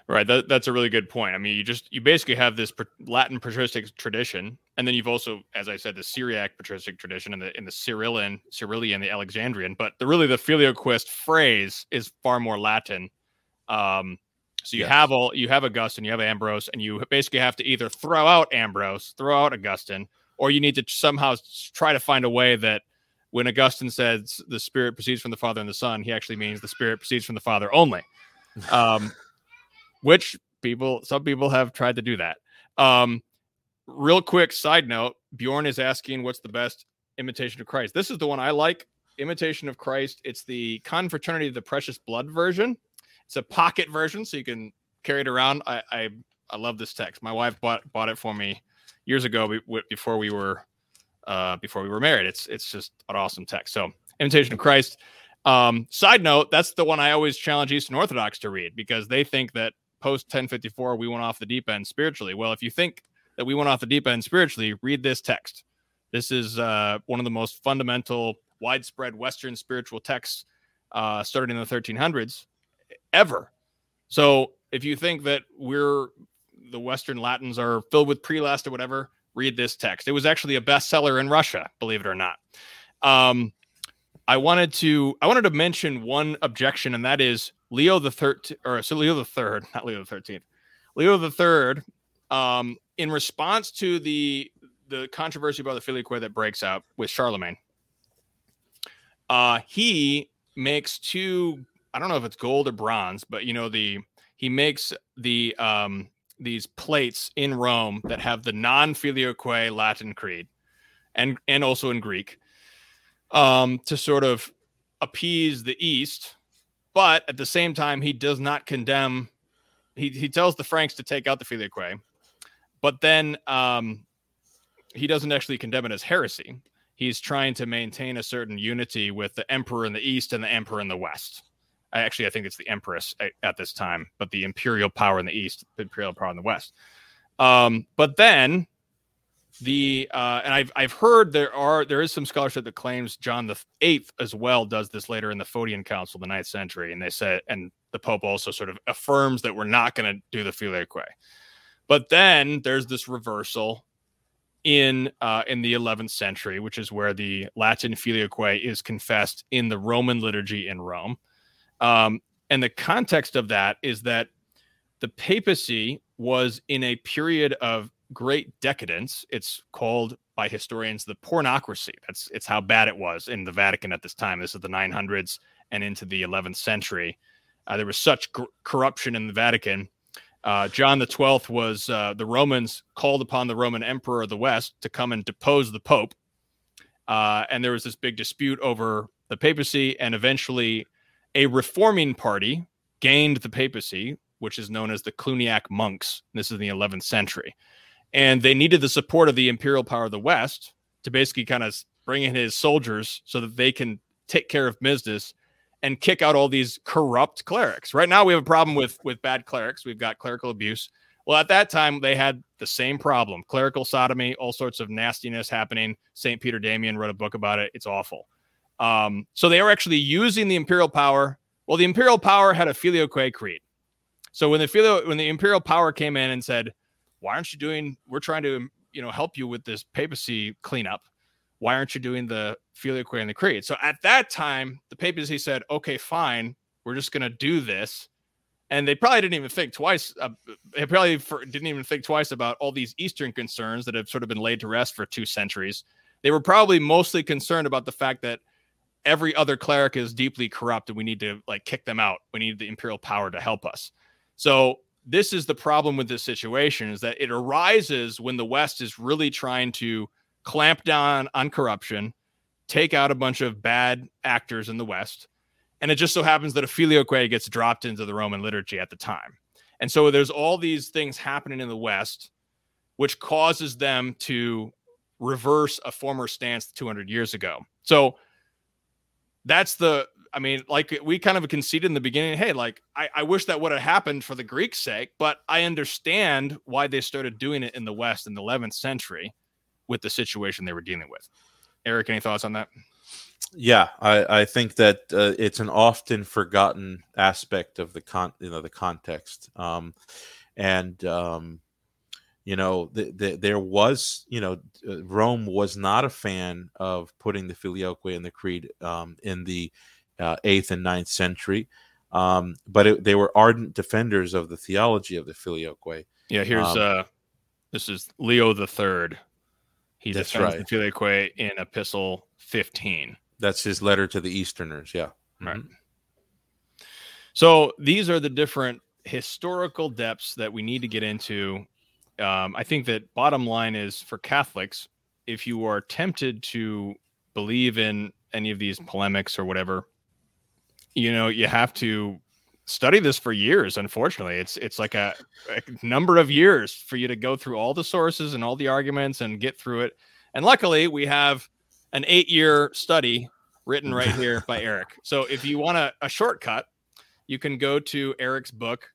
Right. That, that's a really good point. I mean, you just you basically have this Latin patristic tradition, and then you've also, as I said, the Syriac patristic tradition and the in the Cyrillian, Cyrillian, the Alexandrian. But the really the filioquist phrase is far more Latin. Um, so you yes. have all you have Augustine, you have Ambrose, and you basically have to either throw out Ambrose, throw out Augustine, or you need to somehow try to find a way that when Augustine says the Spirit proceeds from the Father and the Son, he actually means the Spirit proceeds from the Father only. Um, which people, some people have tried to do that. Um, real quick side note Bjorn is asking what's the best imitation of Christ. This is the one I like imitation of Christ. It's the Confraternity of the Precious Blood version. It's a pocket version, so you can carry it around. I, I, I love this text. My wife bought bought it for me years ago before we were uh, before we were married. It's it's just an awesome text. So Imitation of Christ. Um, side note, that's the one I always challenge Eastern Orthodox to read because they think that post 1054 we went off the deep end spiritually. Well, if you think that we went off the deep end spiritually, read this text. This is uh, one of the most fundamental, widespread Western spiritual texts uh, started in the 1300s ever. So if you think that we're the Western Latins are filled with prelest or whatever, read this text. It was actually a bestseller in Russia, believe it or not. Um, I wanted to I wanted to mention one objection, and that is Leo the third or so Leo the third, not Leo the thirteenth, Leo the third. Um, in response to the the controversy about the Filioque that breaks out with Charlemagne, uh, he makes two. I don't know if it's gold or bronze, but you know the he makes the um these plates in Rome that have the non-filioque Latin creed, and and also in Greek, um, to sort of appease the East, but at the same time he does not condemn. He he tells the Franks to take out the filioque, but then um, he doesn't actually condemn it as heresy. He's trying to maintain a certain unity with the emperor in the East and the emperor in the West actually I think it's the Empress at, this time, but the imperial power in the east, the imperial power in the west. Um, but then the uh, and I've I've heard there are there is some scholarship that claims John the Eighth as well does this later in the Photian Council, the ninth century, and they said and the Pope also sort of affirms that we're not going to do the filioque. But then there's this reversal in uh, in the 11th century, which is where the Latin filioque is confessed in the Roman liturgy in Rome. Um, and the context of that is that the papacy was in a period of great decadence. It's called by historians the pornocracy. That's it's how bad it was in the Vatican at this time. This is the 900s and into the 11th century. Uh, there was such gr- corruption in the Vatican. Uh, John the Twelfth was uh, the Romans called upon the Roman Emperor of the West to come and depose the Pope, uh, and there was this big dispute over the papacy, and eventually a reforming party gained the papacy, which is known as the Cluniac monks. This is in the 11th century. And they needed the support of the imperial power of the West to basically kind of bring in his soldiers so that they can take care of business and kick out all these corrupt clerics. Right now we have a problem with with bad clerics. We've got clerical abuse. Well, at that time they had the same problem. Clerical sodomy, all sorts of nastiness happening. St. Peter Damian wrote a book about it. It's awful. Um, so they were actually using the imperial power. Well, the imperial power had a filioque creed. So when the filio, when the imperial power came in and said, "Why aren't you doing? We're trying to, you know, help you with this papacy cleanup. Why aren't you doing the filioque and the creed?" So at that time, the papacy said, "Okay, fine. We're just going to do this." And they probably didn't even think twice. Uh, they probably for, didn't even think twice about all these Eastern concerns that have sort of been laid to rest for two centuries. They were probably mostly concerned about the fact that every other cleric is deeply corrupt and we need to like kick them out. We need the imperial power to help us. So this is the problem with this situation is that it arises when the West is really trying to clamp down on corruption, take out a bunch of bad actors in the West. And it just so happens that a filioque gets dropped into the Roman liturgy at the time. And so there's all these things happening in the West, which causes them to reverse a former stance 200 years ago. So that's the I mean, like we kind of conceded in the beginning, hey, like I, I wish that would have happened for the Greek's sake, but I understand why they started doing it in the West in the 11th century with the situation they were dealing with. Erick, any thoughts on that? Yeah, I, I think that uh, it's an often forgotten aspect of the con you know the context, um, and um, you know the, the, there was you know uh, Rome was not a fan of putting the filioque in the creed um, in the uh, eighth and ninth century, um, but it, they were ardent defenders of the theology of the filioque. Yeah, here's um, uh, this is Leo the Third. He defends right. the filioque in Epistle 15. That's his letter to the Easterners. Yeah. Right. Mm-hmm. So these are the different historical depths that we need to get into. Um, I think that bottom line is for Catholics, if you are tempted to believe in any of these polemics or whatever, you know, you have to study this for years. Unfortunately, it's it's like a, a, number of years for you to go through all the sources and all the arguments and get through it. And luckily, we have an eight-year study written right here by Erick. So if you want a, a shortcut, you can go to Erick's book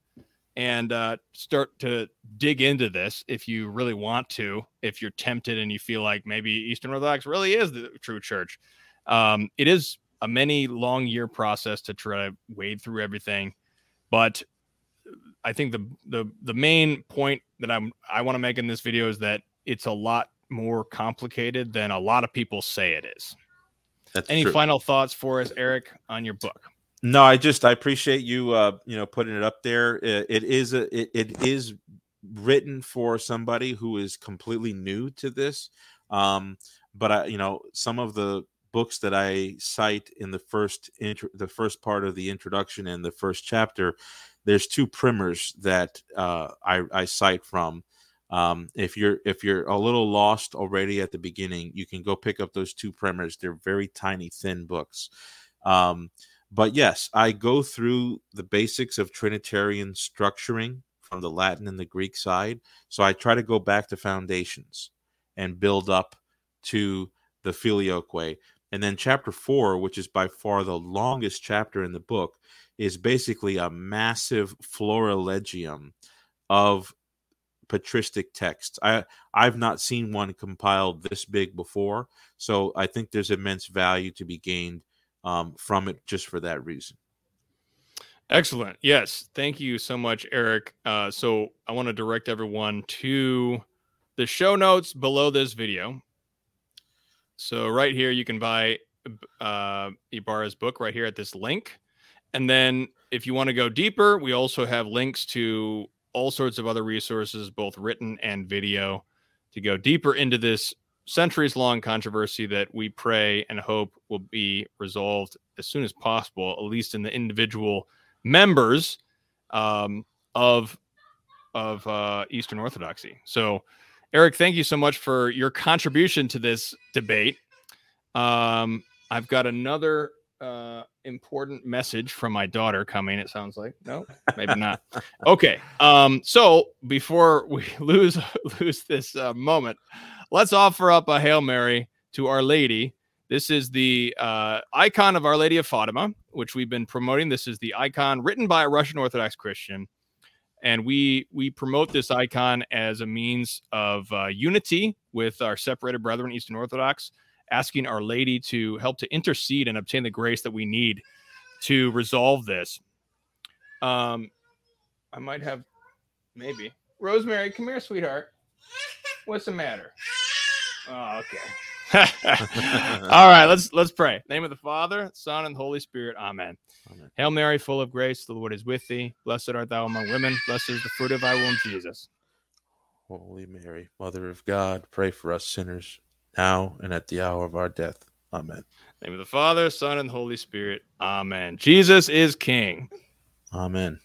and uh, start to dig into this if you really want to. If you're tempted and you feel like maybe Eastern Orthodox really is the true church, um, it is a many long year process to try to wade through everything. But I think the the the main point that I'm I want to make in this video is that it's a lot more complicated than a lot of people say it is. That's Any true. final thoughts for us, Erick, on your book? No, I just I appreciate you uh you know putting it up there. it, it is a it, it is written for somebody who is completely new to this. Um, but I you know some of the books that I cite in the first intro, the first part of the introduction and the first chapter, there's two primers that uh, I, I cite from. Um, if you're if you're a little lost already at the beginning, you can go pick up those two primers. They're very tiny, thin books. Um, but yes, I go through the basics of Trinitarian structuring from the Latin and the Greek side. So I try to go back to foundations and build up to the filioque. And then chapter four, which is by far the longest chapter in the book, is basically a massive florilegium of patristic texts. I I've not seen one compiled this big before, so I think there's immense value to be gained um, from it just for that reason. Excellent. Yes, thank you so much, Erick. Uh, so I want to direct everyone to the show notes below this video. So right here, you can buy uh, Ybarra's book right here at this link. And then if you want to go deeper, we also have links to all sorts of other resources, both written and video, to go deeper into this centuries long controversy that we pray and hope will be resolved as soon as possible, at least in the individual members um, of of uh, Eastern Orthodoxy. So Erick, thank you so much for your contribution to this debate. Um, I've got another uh, important message from my daughter coming. It sounds like no, maybe not. Okay. Um, so before we lose lose this uh, moment, let's offer up a hail mary to Our Lady. This is the uh, icon of Our Lady of Fatima, which we've been promoting. This is the icon written by a Russian Orthodox Christian and we we promote this icon as a means of uh, unity with our separated brethren eastern orthodox asking our lady to help to intercede and obtain the grace that we need to resolve this um i might have maybe rosemary come here sweetheart what's the matter oh okay All right, let's let's pray. Name of the Father, Son, and Holy Spirit. Amen. Amen. Hail Mary, full of grace, the Lord is with thee. Blessed art thou among women. Blessed is the fruit of thy womb, Jesus. Holy Mary, Mother of God, pray for us sinners, now and at the hour of our death. Amen. Name of the Father, Son, and Holy Spirit. Amen. Jesus is King. Amen.